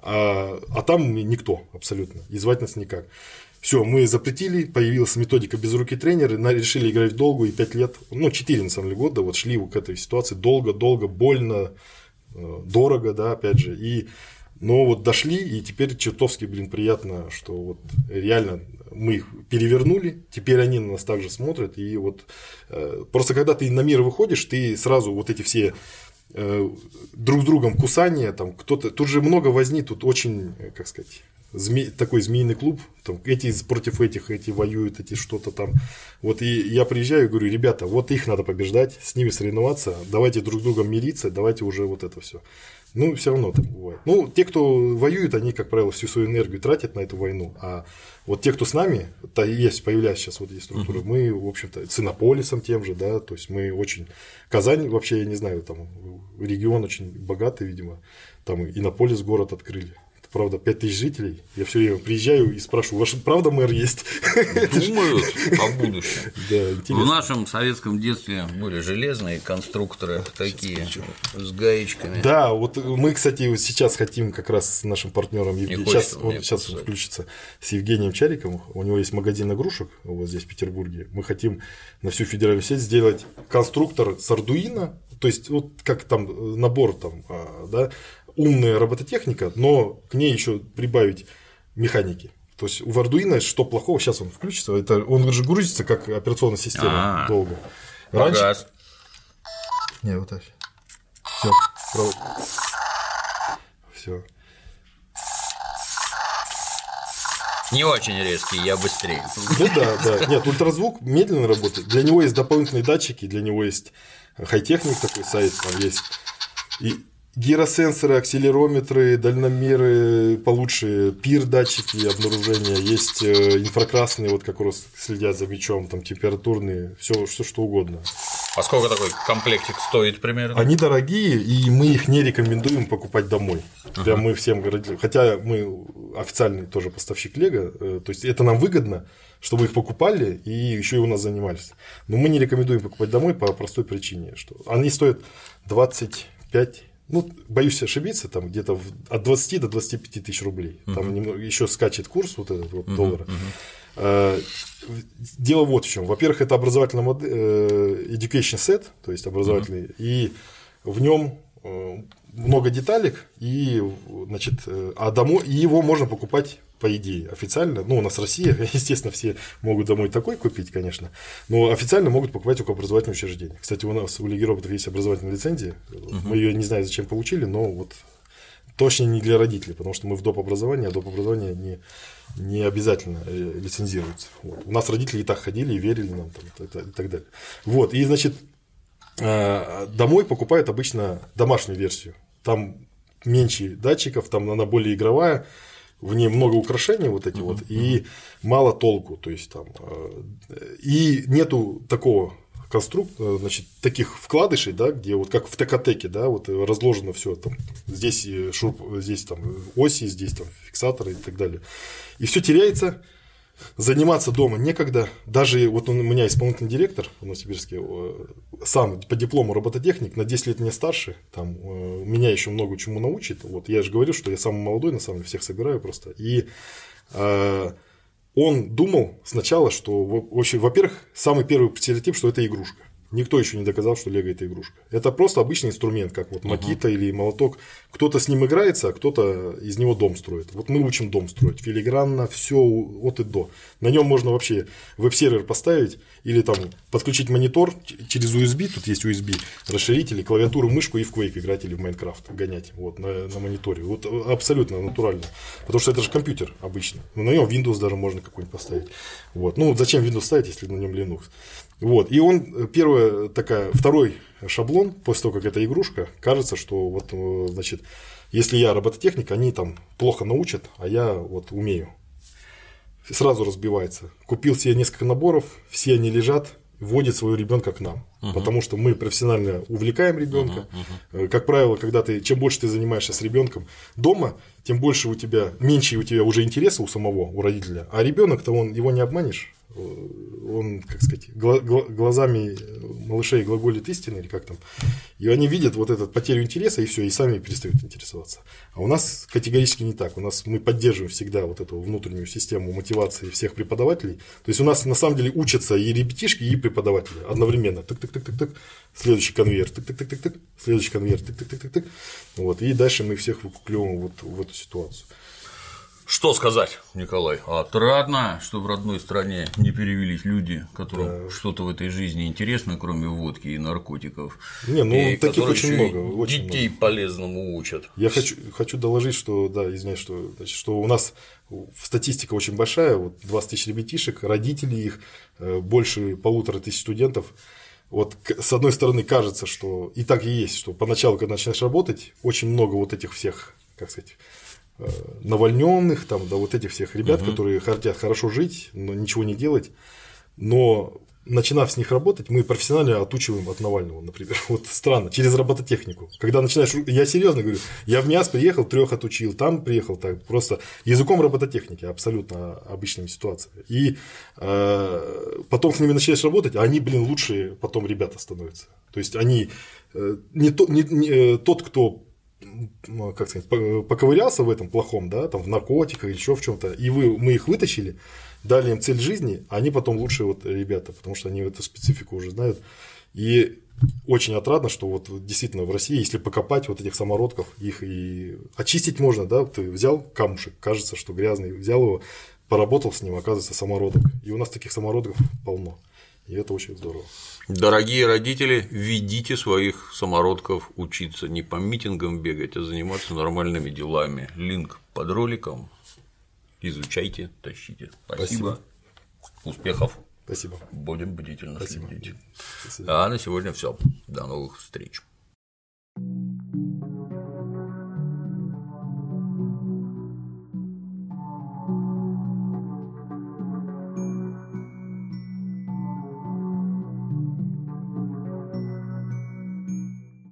А, а там никто абсолютно, и звать нас никак. Все, мы запретили, появилась методика без руки тренера, решили играть в долгу, и 5 лет, ну 4 на самом деле года, вот шли к этой ситуации долго, долго, больно, э, дорого, да, опять же, и но вот дошли, и теперь чертовски, блин, приятно, что вот реально мы их перевернули, теперь они на нас также смотрят, и вот э, просто когда ты на мир выходишь, ты сразу вот эти все э, друг с другом кусания, там кто-то, тут же много возни, тут очень, как сказать, зме... такой змеиный клуб, там, эти против этих, эти воюют, эти что-то там. Вот и я приезжаю и говорю, ребята, вот их надо побеждать, с ними соревноваться, давайте друг с другом мириться, давайте уже вот это все. Ну, все равно так бывает. Ну, те, кто воюет, они, как правило, всю свою энергию тратят на эту войну. А вот те, кто с нами, то есть, появляются сейчас вот эти структуры, uh-huh. мы, в общем-то, с Иннополисом тем же, да, то есть мы очень... Казань вообще, я не знаю, там регион очень богатый, видимо, там Иннополис город открыли правда, 5 тысяч жителей. Я все время приезжаю и спрашиваю, ваш правда мэр есть? Думают о будущем. Да, В нашем советском детстве были железные конструкторы такие, с гаечками. Да, вот мы, кстати, сейчас хотим как раз с нашим партнером Евгением, сейчас, он, сейчас он включится с Евгением Чариком, у него есть магазин игрушек вот здесь, в Петербурге. Мы хотим на всю федеральную сеть сделать конструктор с Ардуино, то есть вот как там набор там, а, да, умная робототехника, но к ней еще прибавить механики. То есть у Arduino что плохого, сейчас он включится, это, он же грузится как операционная система А-а-а. долго. Раньше... Погас. Не, вот так. Все. Провод. Все. Не очень резкий, я быстрее. Ну да, да. Нет, ультразвук медленно работает. Для него есть дополнительные датчики, для него есть хай-техник такой сайт, там есть. И гиросенсоры, акселерометры, дальномеры получше, пир-датчики обнаружения, есть э, инфракрасные, вот как раз следят за мячом, там температурные, все, все что угодно. А сколько такой комплектик стоит примерно? Они дорогие, и мы их не рекомендуем покупать домой. Uh-huh. мы всем городим. Хотя мы официальный тоже поставщик Лего, э, то есть это нам выгодно, чтобы их покупали и еще и у нас занимались. Но мы не рекомендуем покупать домой по простой причине, что они стоят 25 ну, боюсь ошибиться, там где-то от 20 до 25 тысяч рублей. Uh-huh. Там немного, еще скачет курс вот этот вот uh-huh. доллара. Uh-huh. Дело вот в чем. Во-первых, это образовательный модель, э, education set, то есть образовательный, uh-huh. и в нем э, много деталек, и, значит, а домой, и его можно покупать по идее, официально, ну, у нас Россия, естественно, все могут домой такой купить, конечно, но официально могут покупать только образовательные учреждения. Кстати, у нас у Лиги роботов есть образовательная лицензия, угу. мы ее не знаю, зачем получили, но вот точно не для родителей, потому что мы в доп. образование, а доп. образование не, не обязательно э, лицензируется. Вот. У нас родители и так ходили и верили нам там, и так далее. Вот, и, значит, э, домой покупают обычно домашнюю версию. Там меньше датчиков, там она более игровая, в ней много украшений вот эти uh-huh, вот, и мало толку, то есть там, э, и нету такого конструктора, э, значит, таких вкладышей, да, где вот как в ТКТеке, да, вот разложено все там, здесь шуруп, здесь там оси, здесь там фиксаторы и так далее, и все теряется, заниматься дома некогда. Даже вот у меня исполнительный директор в Новосибирске, сам по диплому робототехник, на 10 лет мне старше, там, э, меня еще много чему научит. Вот я же говорю, что я самый молодой, на самом деле, всех собираю просто. И э, он думал сначала, что, во-первых, самый первый стереотип, что это игрушка. Никто еще не доказал, что Лего это игрушка. Это просто обычный инструмент, как вот макита uh-huh. или молоток. Кто-то с ним играется, а кто-то из него дом строит. Вот мы учим дом строить. Филигранно, все от и до. На нем можно вообще веб-сервер поставить или там подключить монитор через USB. Тут есть USB расширители, клавиатуру, мышку и в Quake играть или в Minecraft гонять вот, на, на мониторе. Вот абсолютно натурально. Потому что это же компьютер обычно. Но на нем Windows даже можно какой-нибудь поставить. Вот. Ну, зачем Windows ставить, если на нем Linux? Вот. И он, э, первая такая, второй шаблон, после того, как это игрушка, кажется, что вот, э, значит, если я робототехник, они там плохо научат, а я вот умею. Сразу разбивается. Купил себе несколько наборов, все они лежат, вводит своего ребенка к нам. Uh-huh. Потому что мы профессионально увлекаем ребенка. Uh-huh. Uh-huh. Как правило, когда ты, чем больше ты занимаешься с ребенком дома, тем больше у тебя, меньше у тебя уже интереса у самого, у родителя. А ребенок-то он его не обманешь. Э, он, как сказать, глазами малышей глаголит истины, или как там, и они видят вот эту потерю интереса, и все, и сами перестают интересоваться. А у нас категорически не так. У нас мы поддерживаем всегда вот эту внутреннюю систему мотивации всех преподавателей. То есть у нас на самом деле учатся и ребятишки, и преподаватели одновременно. Тык-тык-тык-тык-тык, следующий конвейер, тык-тык-тык-тык, следующий конвейер, тык-тык-тык-тык. Вот, и дальше мы всех выкуклевываем вот в эту ситуацию. Что сказать, Николай? Отрадно, что в родной стране не перевелись люди, которым да. что-то в этой жизни интересно, кроме водки и наркотиков. Не, ну и таких очень много. Очень детей много. полезному учат. Я хочу, хочу доложить, что, да, извиняюсь, что, значит, что у нас статистика очень большая, вот 20 тысяч ребятишек, родители их, э, больше полутора тысяч студентов. Вот с одной стороны кажется, что и так и есть, что поначалу, когда начинаешь работать, очень много вот этих всех, как сказать, Э, навальненных, там, да, вот этих всех ребят, угу. которые хотят хорошо жить, но ничего не делать. Но начинав с них работать, мы профессионально отучиваем от Навального, например. Вот странно, через робототехнику. Когда начинаешь, я серьезно говорю, я в МИАС приехал, трех отучил, там приехал, так просто языком робототехники, абсолютно обычными ситуациями. И э, потом с ними начинаешь работать, а они, блин, лучшие потом ребята становятся. То есть они э, не, то, не, не э, тот, кто как сказать, поковырялся в этом плохом, да, там в наркотиках или еще в чем-то, и вы, мы их вытащили, дали им цель жизни, они потом лучшие вот ребята, потому что они эту специфику уже знают. И очень отрадно, что вот действительно в России, если покопать вот этих самородков, их и очистить можно, да, ты взял камушек, кажется, что грязный, взял его, поработал с ним, оказывается самородок. И у нас таких самородков полно. И это очень здорово. Дорогие родители, ведите своих самородков учиться не по митингам бегать, а заниматься нормальными делами. Линк под роликом. Изучайте, тащите. Спасибо. Спасибо. Успехов. Спасибо. Будем бдительно Спасибо. следить. А на сегодня все. До новых встреч.